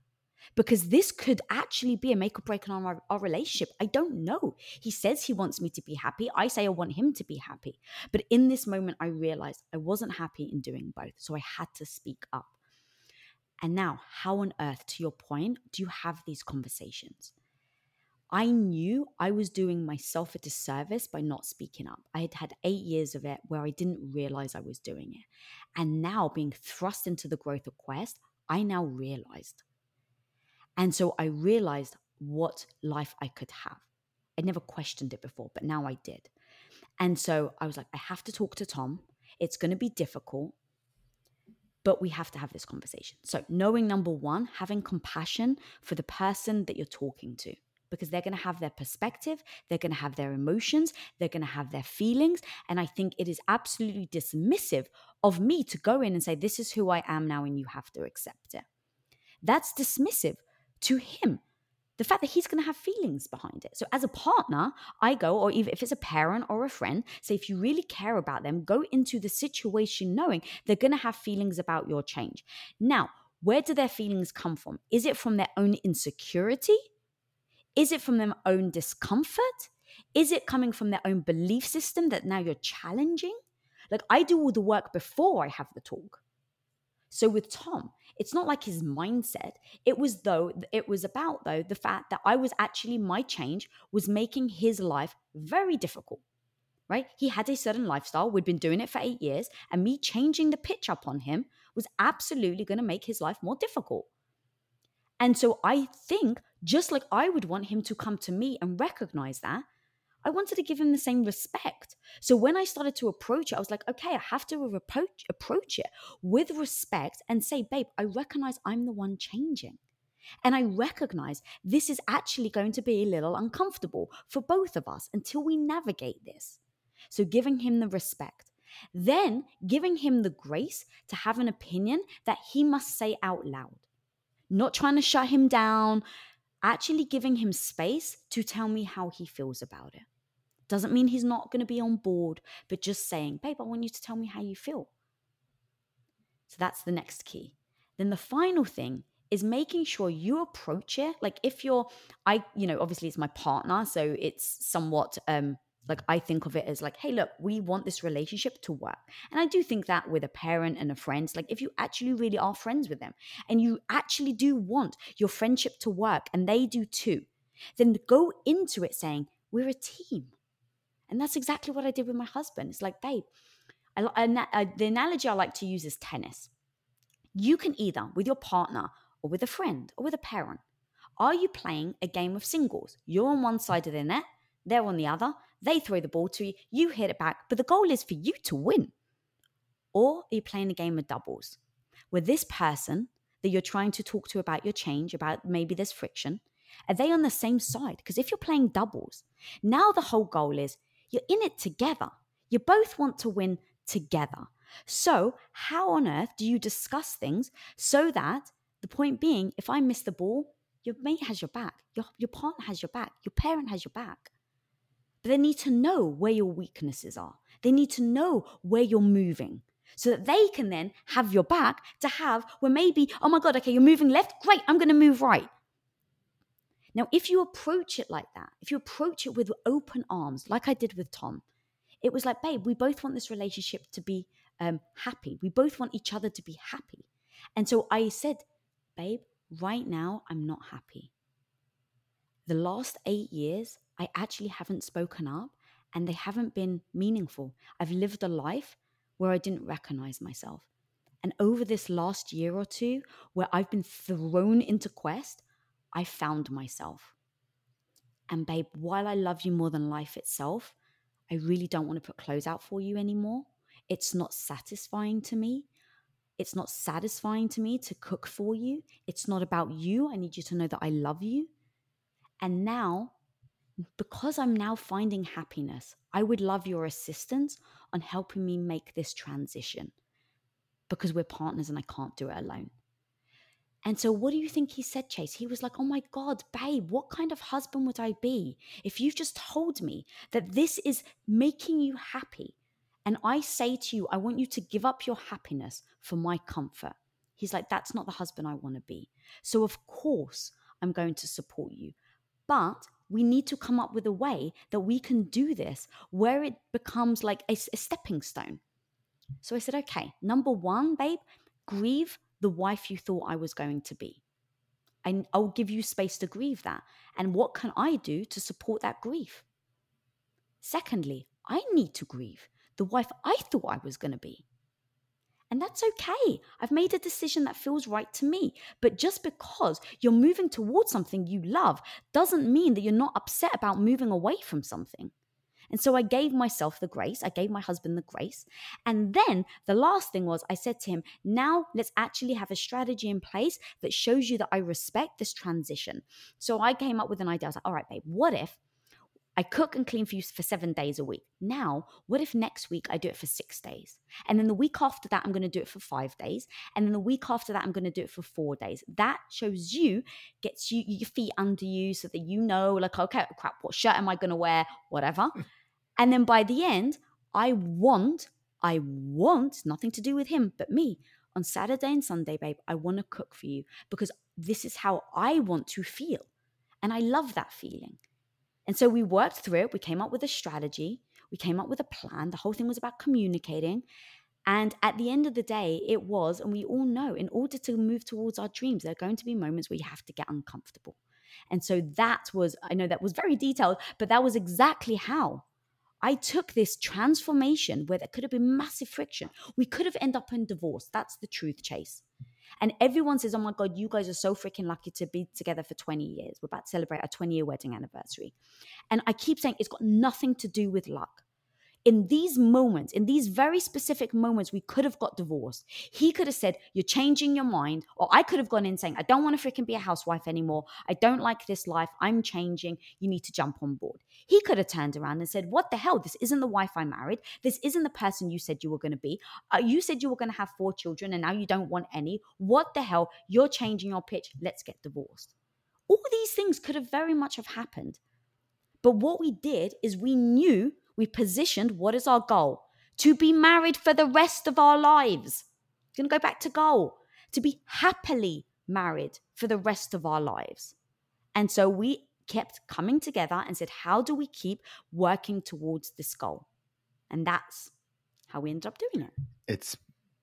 Because this could actually be a make or break on our, our relationship. I don't know. He says he wants me to be happy. I say I want him to be happy. But in this moment, I realized I wasn't happy in doing both. So I had to speak up. And now, how on earth, to your point, do you have these conversations? I knew I was doing myself a disservice by not speaking up. I had had eight years of it where I didn't realize I was doing it. And now, being thrust into the growth of Quest, I now realized. And so I realized what life I could have. I never questioned it before, but now I did. And so I was like, I have to talk to Tom. It's going to be difficult but we have to have this conversation. So, knowing number one, having compassion for the person that you're talking to, because they're going to have their perspective, they're going to have their emotions, they're going to have their feelings. And I think it is absolutely dismissive of me to go in and say, This is who I am now, and you have to accept it. That's dismissive to him the fact that he's going to have feelings behind it. So, as a partner, I go, or even if it's a parent or a friend, say, if you really care about them, go into the situation knowing they're going to have feelings about your change. Now, where do their feelings come from? Is it from their own insecurity? Is it from their own discomfort? Is it coming from their own belief system that now you're challenging? Like, I do all the work before I have the talk. So with Tom, it's not like his mindset. It was though it was about though the fact that I was actually my change was making his life very difficult. Right? He had a certain lifestyle. We'd been doing it for 8 years and me changing the pitch up on him was absolutely going to make his life more difficult. And so I think just like I would want him to come to me and recognize that, I wanted to give him the same respect. So when I started to approach it, I was like, okay, I have to approach, approach it with respect and say, babe, I recognize I'm the one changing. And I recognize this is actually going to be a little uncomfortable for both of us until we navigate this. So giving him the respect. Then giving him the grace to have an opinion that he must say out loud. Not trying to shut him down, actually giving him space to tell me how he feels about it. Doesn't mean he's not going to be on board, but just saying, babe, I want you to tell me how you feel. So that's the next key. Then the final thing is making sure you approach it. Like if you're, I, you know, obviously it's my partner, so it's somewhat, um, Like I think of it as like, hey, look, we want this relationship to work. And I do think that with a parent and a friend, like if you actually really are friends with them and you actually do want your friendship to work and they do too, then go into it saying, we're a team. And that's exactly what I did with my husband. It's like, babe, I, I, I, uh, the analogy I like to use is tennis. You can either, with your partner or with a friend or with a parent, are you playing a game of singles? You're on one side of the net, they're on the other, they throw the ball to you, you hit it back, but the goal is for you to win. Or are you playing a game of doubles where this person that you're trying to talk to about your change, about maybe there's friction, are they on the same side? Because if you're playing doubles, now the whole goal is you're in it together. You both want to win together. So, how on earth do you discuss things so that the point being, if I miss the ball, your mate has your back, your, your partner has your back, your parent has your back. But they need to know where your weaknesses are. They need to know where you're moving so that they can then have your back to have where maybe, oh my God, okay, you're moving left, great, I'm going to move right. Now, if you approach it like that, if you approach it with open arms, like I did with Tom, it was like, babe, we both want this relationship to be um, happy. We both want each other to be happy. And so I said, babe, right now, I'm not happy. The last eight years, I actually haven't spoken up and they haven't been meaningful. I've lived a life where I didn't recognize myself. And over this last year or two, where I've been thrown into quest, I found myself. And babe, while I love you more than life itself, I really don't want to put clothes out for you anymore. It's not satisfying to me. It's not satisfying to me to cook for you. It's not about you. I need you to know that I love you. And now, because I'm now finding happiness, I would love your assistance on helping me make this transition because we're partners and I can't do it alone. And so, what do you think he said, Chase? He was like, Oh my God, babe, what kind of husband would I be if you just told me that this is making you happy? And I say to you, I want you to give up your happiness for my comfort. He's like, That's not the husband I want to be. So, of course, I'm going to support you. But we need to come up with a way that we can do this where it becomes like a, a stepping stone. So I said, Okay, number one, babe, grieve the wife you thought I was going to be. I, I'll give you space to grieve that. And what can I do to support that grief? Secondly, I need to grieve the wife I thought I was going to be. And that's okay. I've made a decision that feels right to me. But just because you're moving towards something you love doesn't mean that you're not upset about moving away from something. And so I gave myself the grace. I gave my husband the grace. And then the last thing was I said to him, now let's actually have a strategy in place that shows you that I respect this transition. So I came up with an idea. I was like, all right, babe, what if I cook and clean for you for seven days a week. Now, what if next week I do it for six days? And then the week after that, I'm going to do it for five days. And then the week after that, I'm going to do it for four days. That shows you, gets you your feet under you so that you know, like, okay, crap, what shirt am I going to wear? Whatever. And then by the end, I want, I want nothing to do with him, but me. On Saturday and Sunday, babe, I want to cook for you because this is how I want to feel. And I love that feeling. And so we worked through it. We came up with a strategy. We came up with a plan. The whole thing was about communicating. And at the end of the day, it was, and we all know, in order to move towards our dreams, there are going to be moments where you have to get uncomfortable. And so that was, I know that was very detailed, but that was exactly how I took this transformation where there could have been massive friction. We could have ended up in divorce. That's the truth, Chase. And everyone says, Oh my God, you guys are so freaking lucky to be together for 20 years. We're about to celebrate our 20 year wedding anniversary. And I keep saying it's got nothing to do with luck in these moments, in these very specific moments, we could have got divorced. He could have said, You're changing your mind. Or I could have gone in saying, I don't want to freaking be a housewife anymore. I don't like this life. I'm changing. You need to jump on board. He could have turned around and said, What the hell? This isn't the wife I married. This isn't the person you said you were going to be. Uh, you said you were going to have four children and now you don't want any. What the hell? You're changing your pitch. Let's get divorced. All these things could have very much have happened. But what we did is we knew we positioned what is our goal? To be married for the rest of our lives. Going to go back to goal. To be happily married for the rest of our lives. And so we kept coming together and said, How do we keep working towards this goal? And that's how we ended up doing it. It's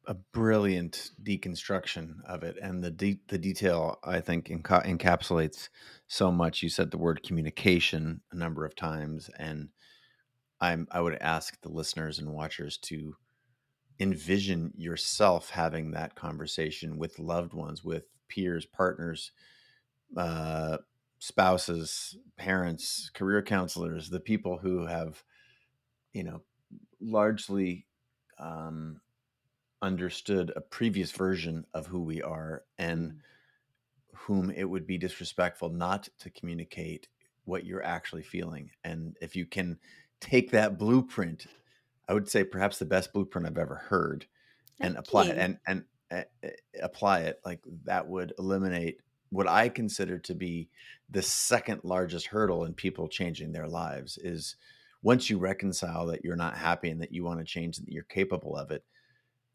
a brilliant deconstruction of it, and the de- the detail I think enca- encapsulates so much. You said the word communication a number of times, and I'm I would ask the listeners and watchers to envision yourself having that conversation with loved ones, with peers, partners, uh, spouses, parents, career counselors, the people who have, you know, largely um, understood a previous version of who we are and mm. whom it would be disrespectful not to communicate what you're actually feeling. And if you can take that blueprint, I would say perhaps the best blueprint I've ever heard, Thank and apply you. it and and uh, apply it like that would eliminate what I consider to be the second largest hurdle in people changing their lives is once you reconcile that you're not happy and that you want to change and that you're capable of it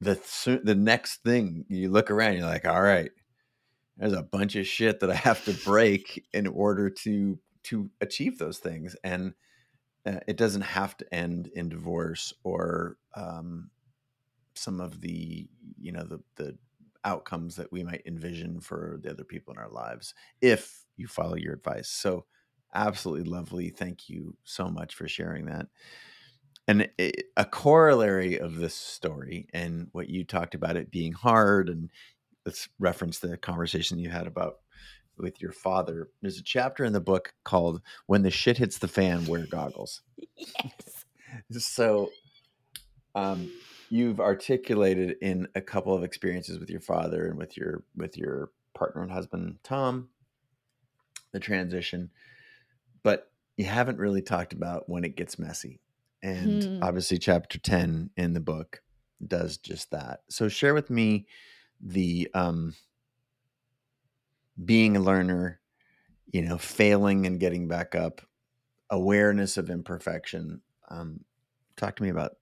the th- the next thing you look around you're like all right there's a bunch of shit that I have to break in order to to achieve those things and uh, it doesn't have to end in divorce or um, some of the you know the the outcomes that we might envision for the other people in our lives if you follow your advice. So, absolutely lovely. Thank you so much for sharing that. And a corollary of this story and what you talked about it being hard, and let's reference the conversation you had about with your father. There's a chapter in the book called "When the Shit Hits the Fan, Wear Goggles." Yes. so, um, you've articulated in a couple of experiences with your father and with your with your partner and husband Tom the transition but you haven't really talked about when it gets messy and hmm. obviously chapter 10 in the book does just that so share with me the um being a learner you know failing and getting back up awareness of imperfection um talk to me about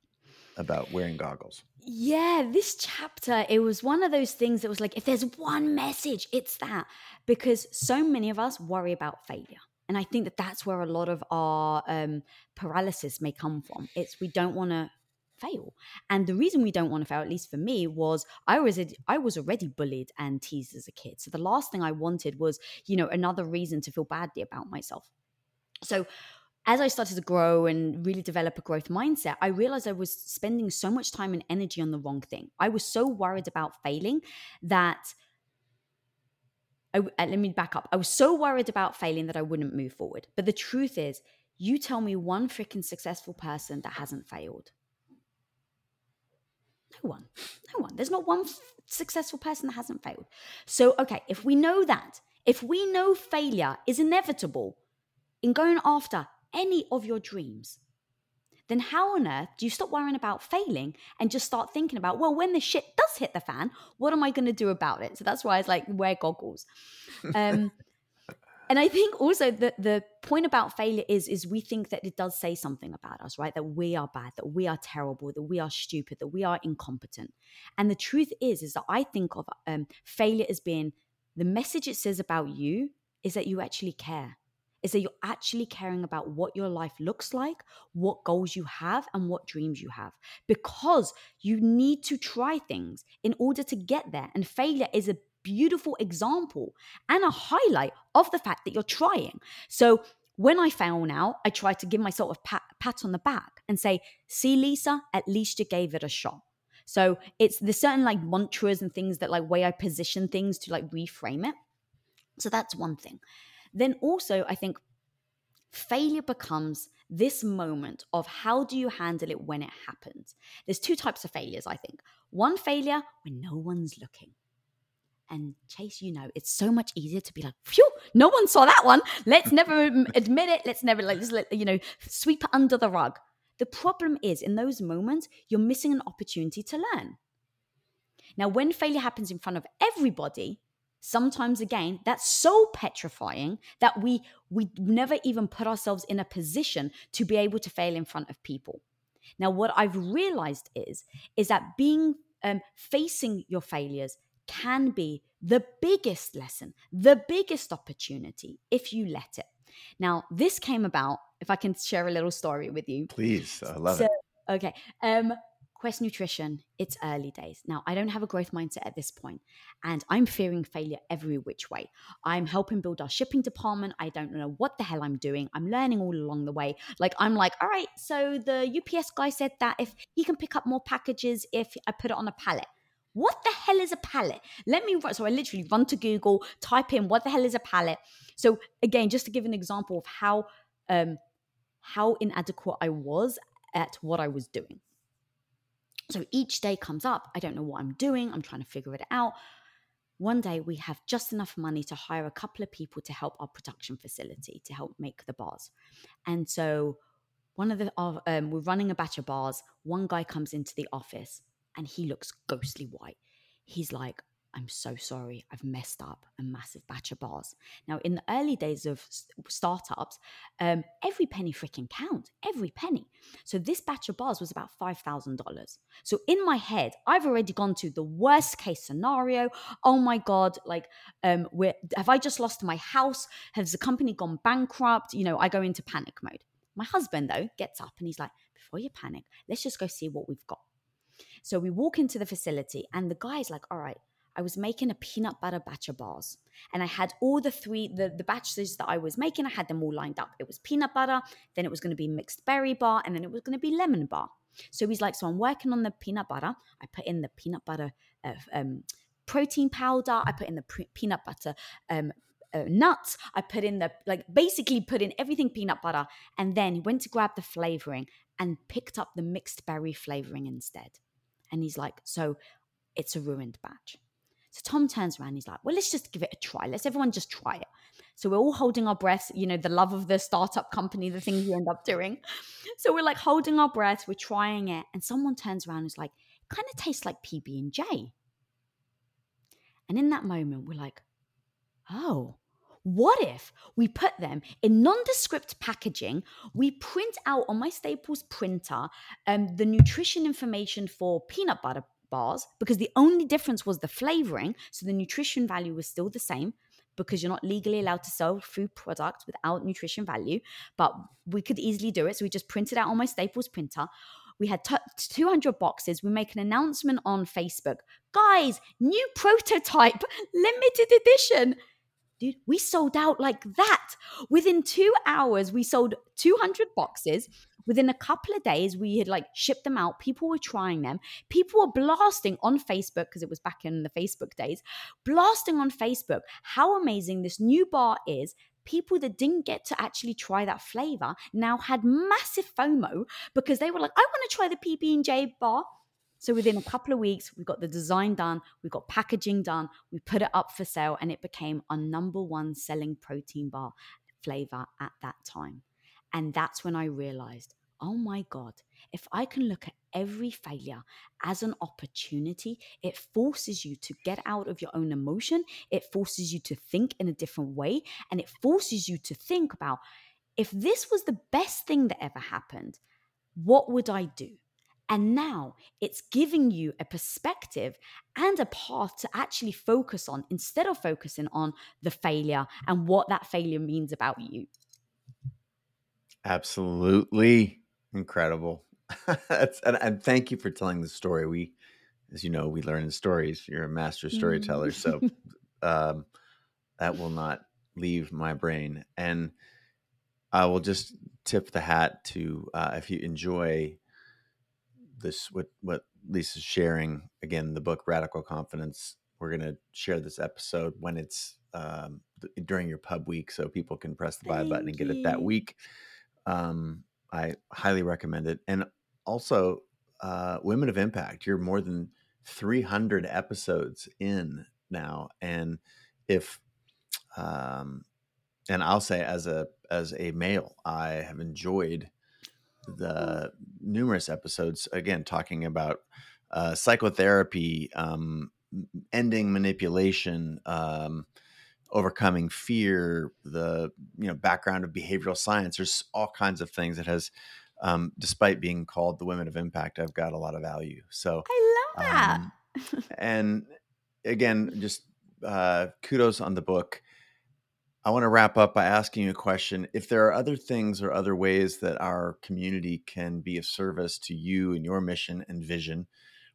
about wearing goggles. Yeah, this chapter, it was one of those things that was like, if there's one message, it's that. Because so many of us worry about failure. And I think that that's where a lot of our um, paralysis may come from. It's we don't want to fail. And the reason we don't want to fail, at least for me, was I was I was already bullied and teased as a kid. So the last thing I wanted was, you know, another reason to feel badly about myself. So as I started to grow and really develop a growth mindset, I realized I was spending so much time and energy on the wrong thing. I was so worried about failing that I, uh, let me back up. I was so worried about failing that I wouldn't move forward. But the truth is, you tell me one freaking successful person that hasn't failed. No one. No one. There's not one f- successful person that hasn't failed. So, okay, if we know that, if we know failure is inevitable in going after any of your dreams, then how on earth do you stop worrying about failing and just start thinking about, well, when the shit does hit the fan, what am I going to do about it? So that's why I was like, wear goggles. Um, and I think also that the point about failure is is we think that it does say something about us, right? That we are bad, that we are terrible, that we are stupid, that we are incompetent. And the truth is, is that I think of um, failure as being the message it says about you is that you actually care is that you're actually caring about what your life looks like, what goals you have, and what dreams you have. Because you need to try things in order to get there. And failure is a beautiful example and a highlight of the fact that you're trying. So when I fail now, I try to give myself a pat, pat on the back and say, see, Lisa, at least you gave it a shot. So it's the certain like mantras and things that like way I position things to like reframe it. So that's one thing then also I think failure becomes this moment of how do you handle it when it happens. There's two types of failures, I think. One failure when no one's looking. And Chase, you know, it's so much easier to be like, phew, no one saw that one. Let's never admit it. Let's never, like, just let, you know, sweep it under the rug. The problem is, in those moments, you're missing an opportunity to learn. Now, when failure happens in front of everybody, sometimes again that's so petrifying that we we never even put ourselves in a position to be able to fail in front of people now what i've realized is is that being um, facing your failures can be the biggest lesson the biggest opportunity if you let it Now, this came about, if I can share a little story with you. Please, I love so, it. Okay. Um, Quest Nutrition, it's early days. Now, I don't have a growth mindset at this point, and I'm fearing failure every which way. I'm helping build our shipping department. I don't know what the hell I'm doing. I'm learning all along the way. Like, I'm like, all right, so the UPS guy said that if he can pick up more packages if I put it on a pallet. What the hell is a pallet? Let me run. So I literally run to Google, type in what the hell is a pallet. So again, just to give an example of how um, how inadequate I was at what I was doing. So each day comes up, I don't know what I'm doing, I'm trying to figure it out. One day we have just enough money to hire a couple of people to help our production facility to help make the bars. And so one of the um, we're running a batch of bars. One guy comes into the office and he looks ghostly white. He's like, I'm so sorry, I've messed up a massive batch of bars. Now, in the early days of startups, um, every penny freaking counts, every penny. So this batch of bars was about $5,000. So in my head, I've already gone to the worst case scenario. Oh my God, like, um, have I just lost my house? Has the company gone bankrupt? You know, I go into panic mode. My husband, though, gets up and he's like, before you panic, let's just go see what we've got. So we walk into the facility, and the guy's like, all right, I was making a peanut butter batch of bars. And I had all the three, the, the batches that I was making, I had them all lined up. It was peanut butter, then it was going to be mixed berry bar, and then it was going to be lemon bar. So he's like, so I'm working on the peanut butter. I put in the peanut butter uh, um, protein powder. I put in the pre- peanut butter um, uh, nuts. I put in the, like, basically put in everything peanut butter. And then he went to grab the flavoring and picked up the mixed berry flavoring instead. And he's like, so it's a ruined batch. So Tom turns around, he's like, well, let's just give it a try. Let's everyone just try it. So we're all holding our breaths, you know, the love of the startup company, the things you end up doing. So we're like holding our breaths, we're trying it, and someone turns around and is like, it kind of tastes like PB and J. And in that moment, we're like, oh, what if we put them in nondescript packaging? We print out on my Staples printer um, the nutrition information for peanut butter bars because the only difference was the flavoring. So the nutrition value was still the same because you're not legally allowed to sell food products without nutrition value. But we could easily do it. So we just printed it out on my Staples printer. We had t- 200 boxes. We make an announcement on Facebook. Guys, new prototype, limited edition dude, we sold out like that. Within two hours, we sold 200 boxes. Within a couple of days, we had like shipped them out. People were trying them. People were blasting on Facebook because it was back in the Facebook days, blasting on Facebook how amazing this new bar is people that didn't get to actually try that flavor now had massive FOMO because they were like, I want to try the PB and J bar. So within a couple of weeks, we got the design done, we got packaging done, we put it up for sale, and it became our number one selling protein bar flavor at that time. And that's when I realized, oh my God, if I can look at every failure as an opportunity, it forces you to get out of your own emotion. It forces you to think in a different way. And it forces you to think about if this was the best thing that ever happened, what would I do? And now it's giving you a perspective and a path to actually focus on instead of focusing on the failure and what that failure means about you. Absolutely incredible. and, and, thank you for telling the story. We, as you know, we learn in stories. You're a master storyteller. so um, that will not leave my brain. And I will just tip the hat to uh, if you enjoy this what what Lisa's sharing again the book Radical Confidence. We're gonna share this episode when it's um, th- during your pub week, so people can press the buy Thank button and get it that week. Um, I highly recommend it, and also uh, Women of Impact. You're more than 300 episodes in now, and if um, and I'll say as a as a male, I have enjoyed the numerous episodes again talking about uh, psychotherapy, um, ending manipulation, um, overcoming fear, the you know background of behavioral science. There's all kinds of things that has, um, despite being called the women of impact, I've got a lot of value. So I love that. Um, and again, just uh, kudos on the book. I want to wrap up by asking you a question. If there are other things or other ways that our community can be of service to you and your mission and vision,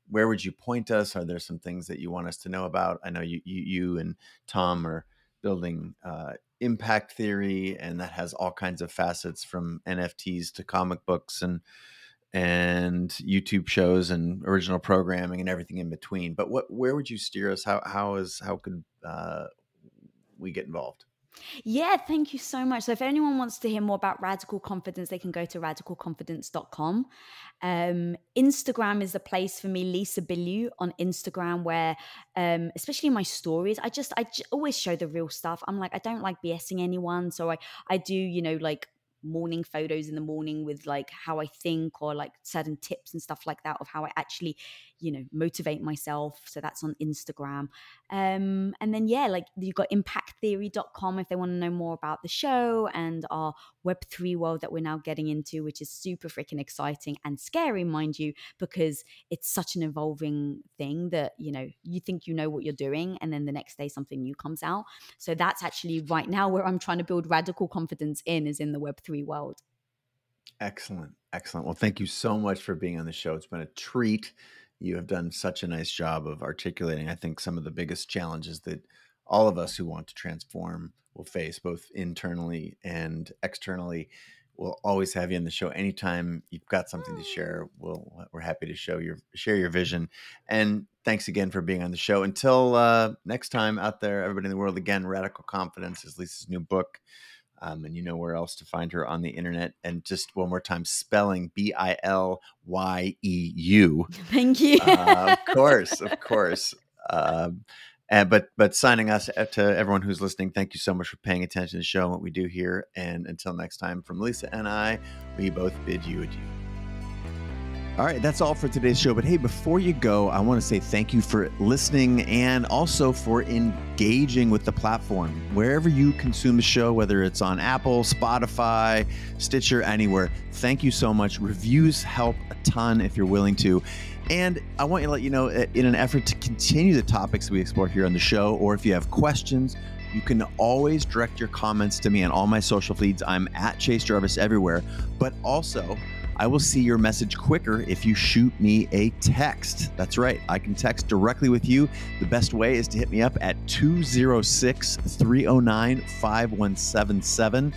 where would you point us? Are there some things that you want us to know about? I know you, you, you and Tom are building uh, impact theory, and that has all kinds of facets from NFTs to comic books and and YouTube shows and original programming and everything in between. But what where would you steer us? How how is how could uh, we get involved? Yeah, thank you so much. So, if anyone wants to hear more about radical confidence, they can go to radicalconfidence.com. Um, Instagram is the place for me, Lisa Bilyeu on Instagram, where um, especially my stories, I just I j- always show the real stuff. I'm like I don't like BSing anyone, so I I do you know like morning photos in the morning with like how I think or like certain tips and stuff like that of how I actually, you know, motivate myself. So that's on Instagram. Um, and then, yeah, like you've got impacttheory.com if they want to know more about the show and our Web3 world that we're now getting into, which is super freaking exciting and scary, mind you, because it's such an evolving thing that, you know, you think you know what you're doing and then the next day something new comes out. So that's actually right now where I'm trying to build radical confidence in is in the Web3 world. Excellent. Excellent. Well, thank you so much for being on the show. It's been a treat. You have done such a nice job of articulating, I think, some of the biggest challenges that all of us who want to transform will face, both internally and externally. We'll always have you on the show anytime you've got something to share. We'll, we're happy to show your share your vision. And thanks again for being on the show. Until uh, next time, out there, everybody in the world. Again, Radical Confidence is Lisa's new book. Um, and you know where else to find her on the internet. And just one more time, spelling B I L Y E U. Thank you. uh, of course, of course. Um, and but but signing us uh, to everyone who's listening, thank you so much for paying attention to the show and what we do here. And until next time, from Lisa and I, we both bid you adieu. All right, that's all for today's show. But hey, before you go, I want to say thank you for listening and also for engaging with the platform. Wherever you consume the show, whether it's on Apple, Spotify, Stitcher, anywhere, thank you so much. Reviews help a ton if you're willing to. And I want to let you know, uh, in an effort to continue the topics we explore here on the show, or if you have questions, you can always direct your comments to me on all my social feeds. I'm at Chase Jarvis everywhere, but also, I will see your message quicker if you shoot me a text. That's right, I can text directly with you. The best way is to hit me up at 206 309 5177.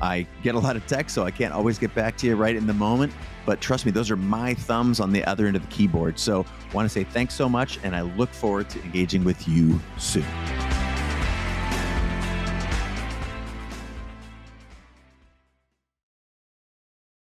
I get a lot of text, so I can't always get back to you right in the moment. But trust me, those are my thumbs on the other end of the keyboard. So, I want to say thanks so much, and I look forward to engaging with you soon.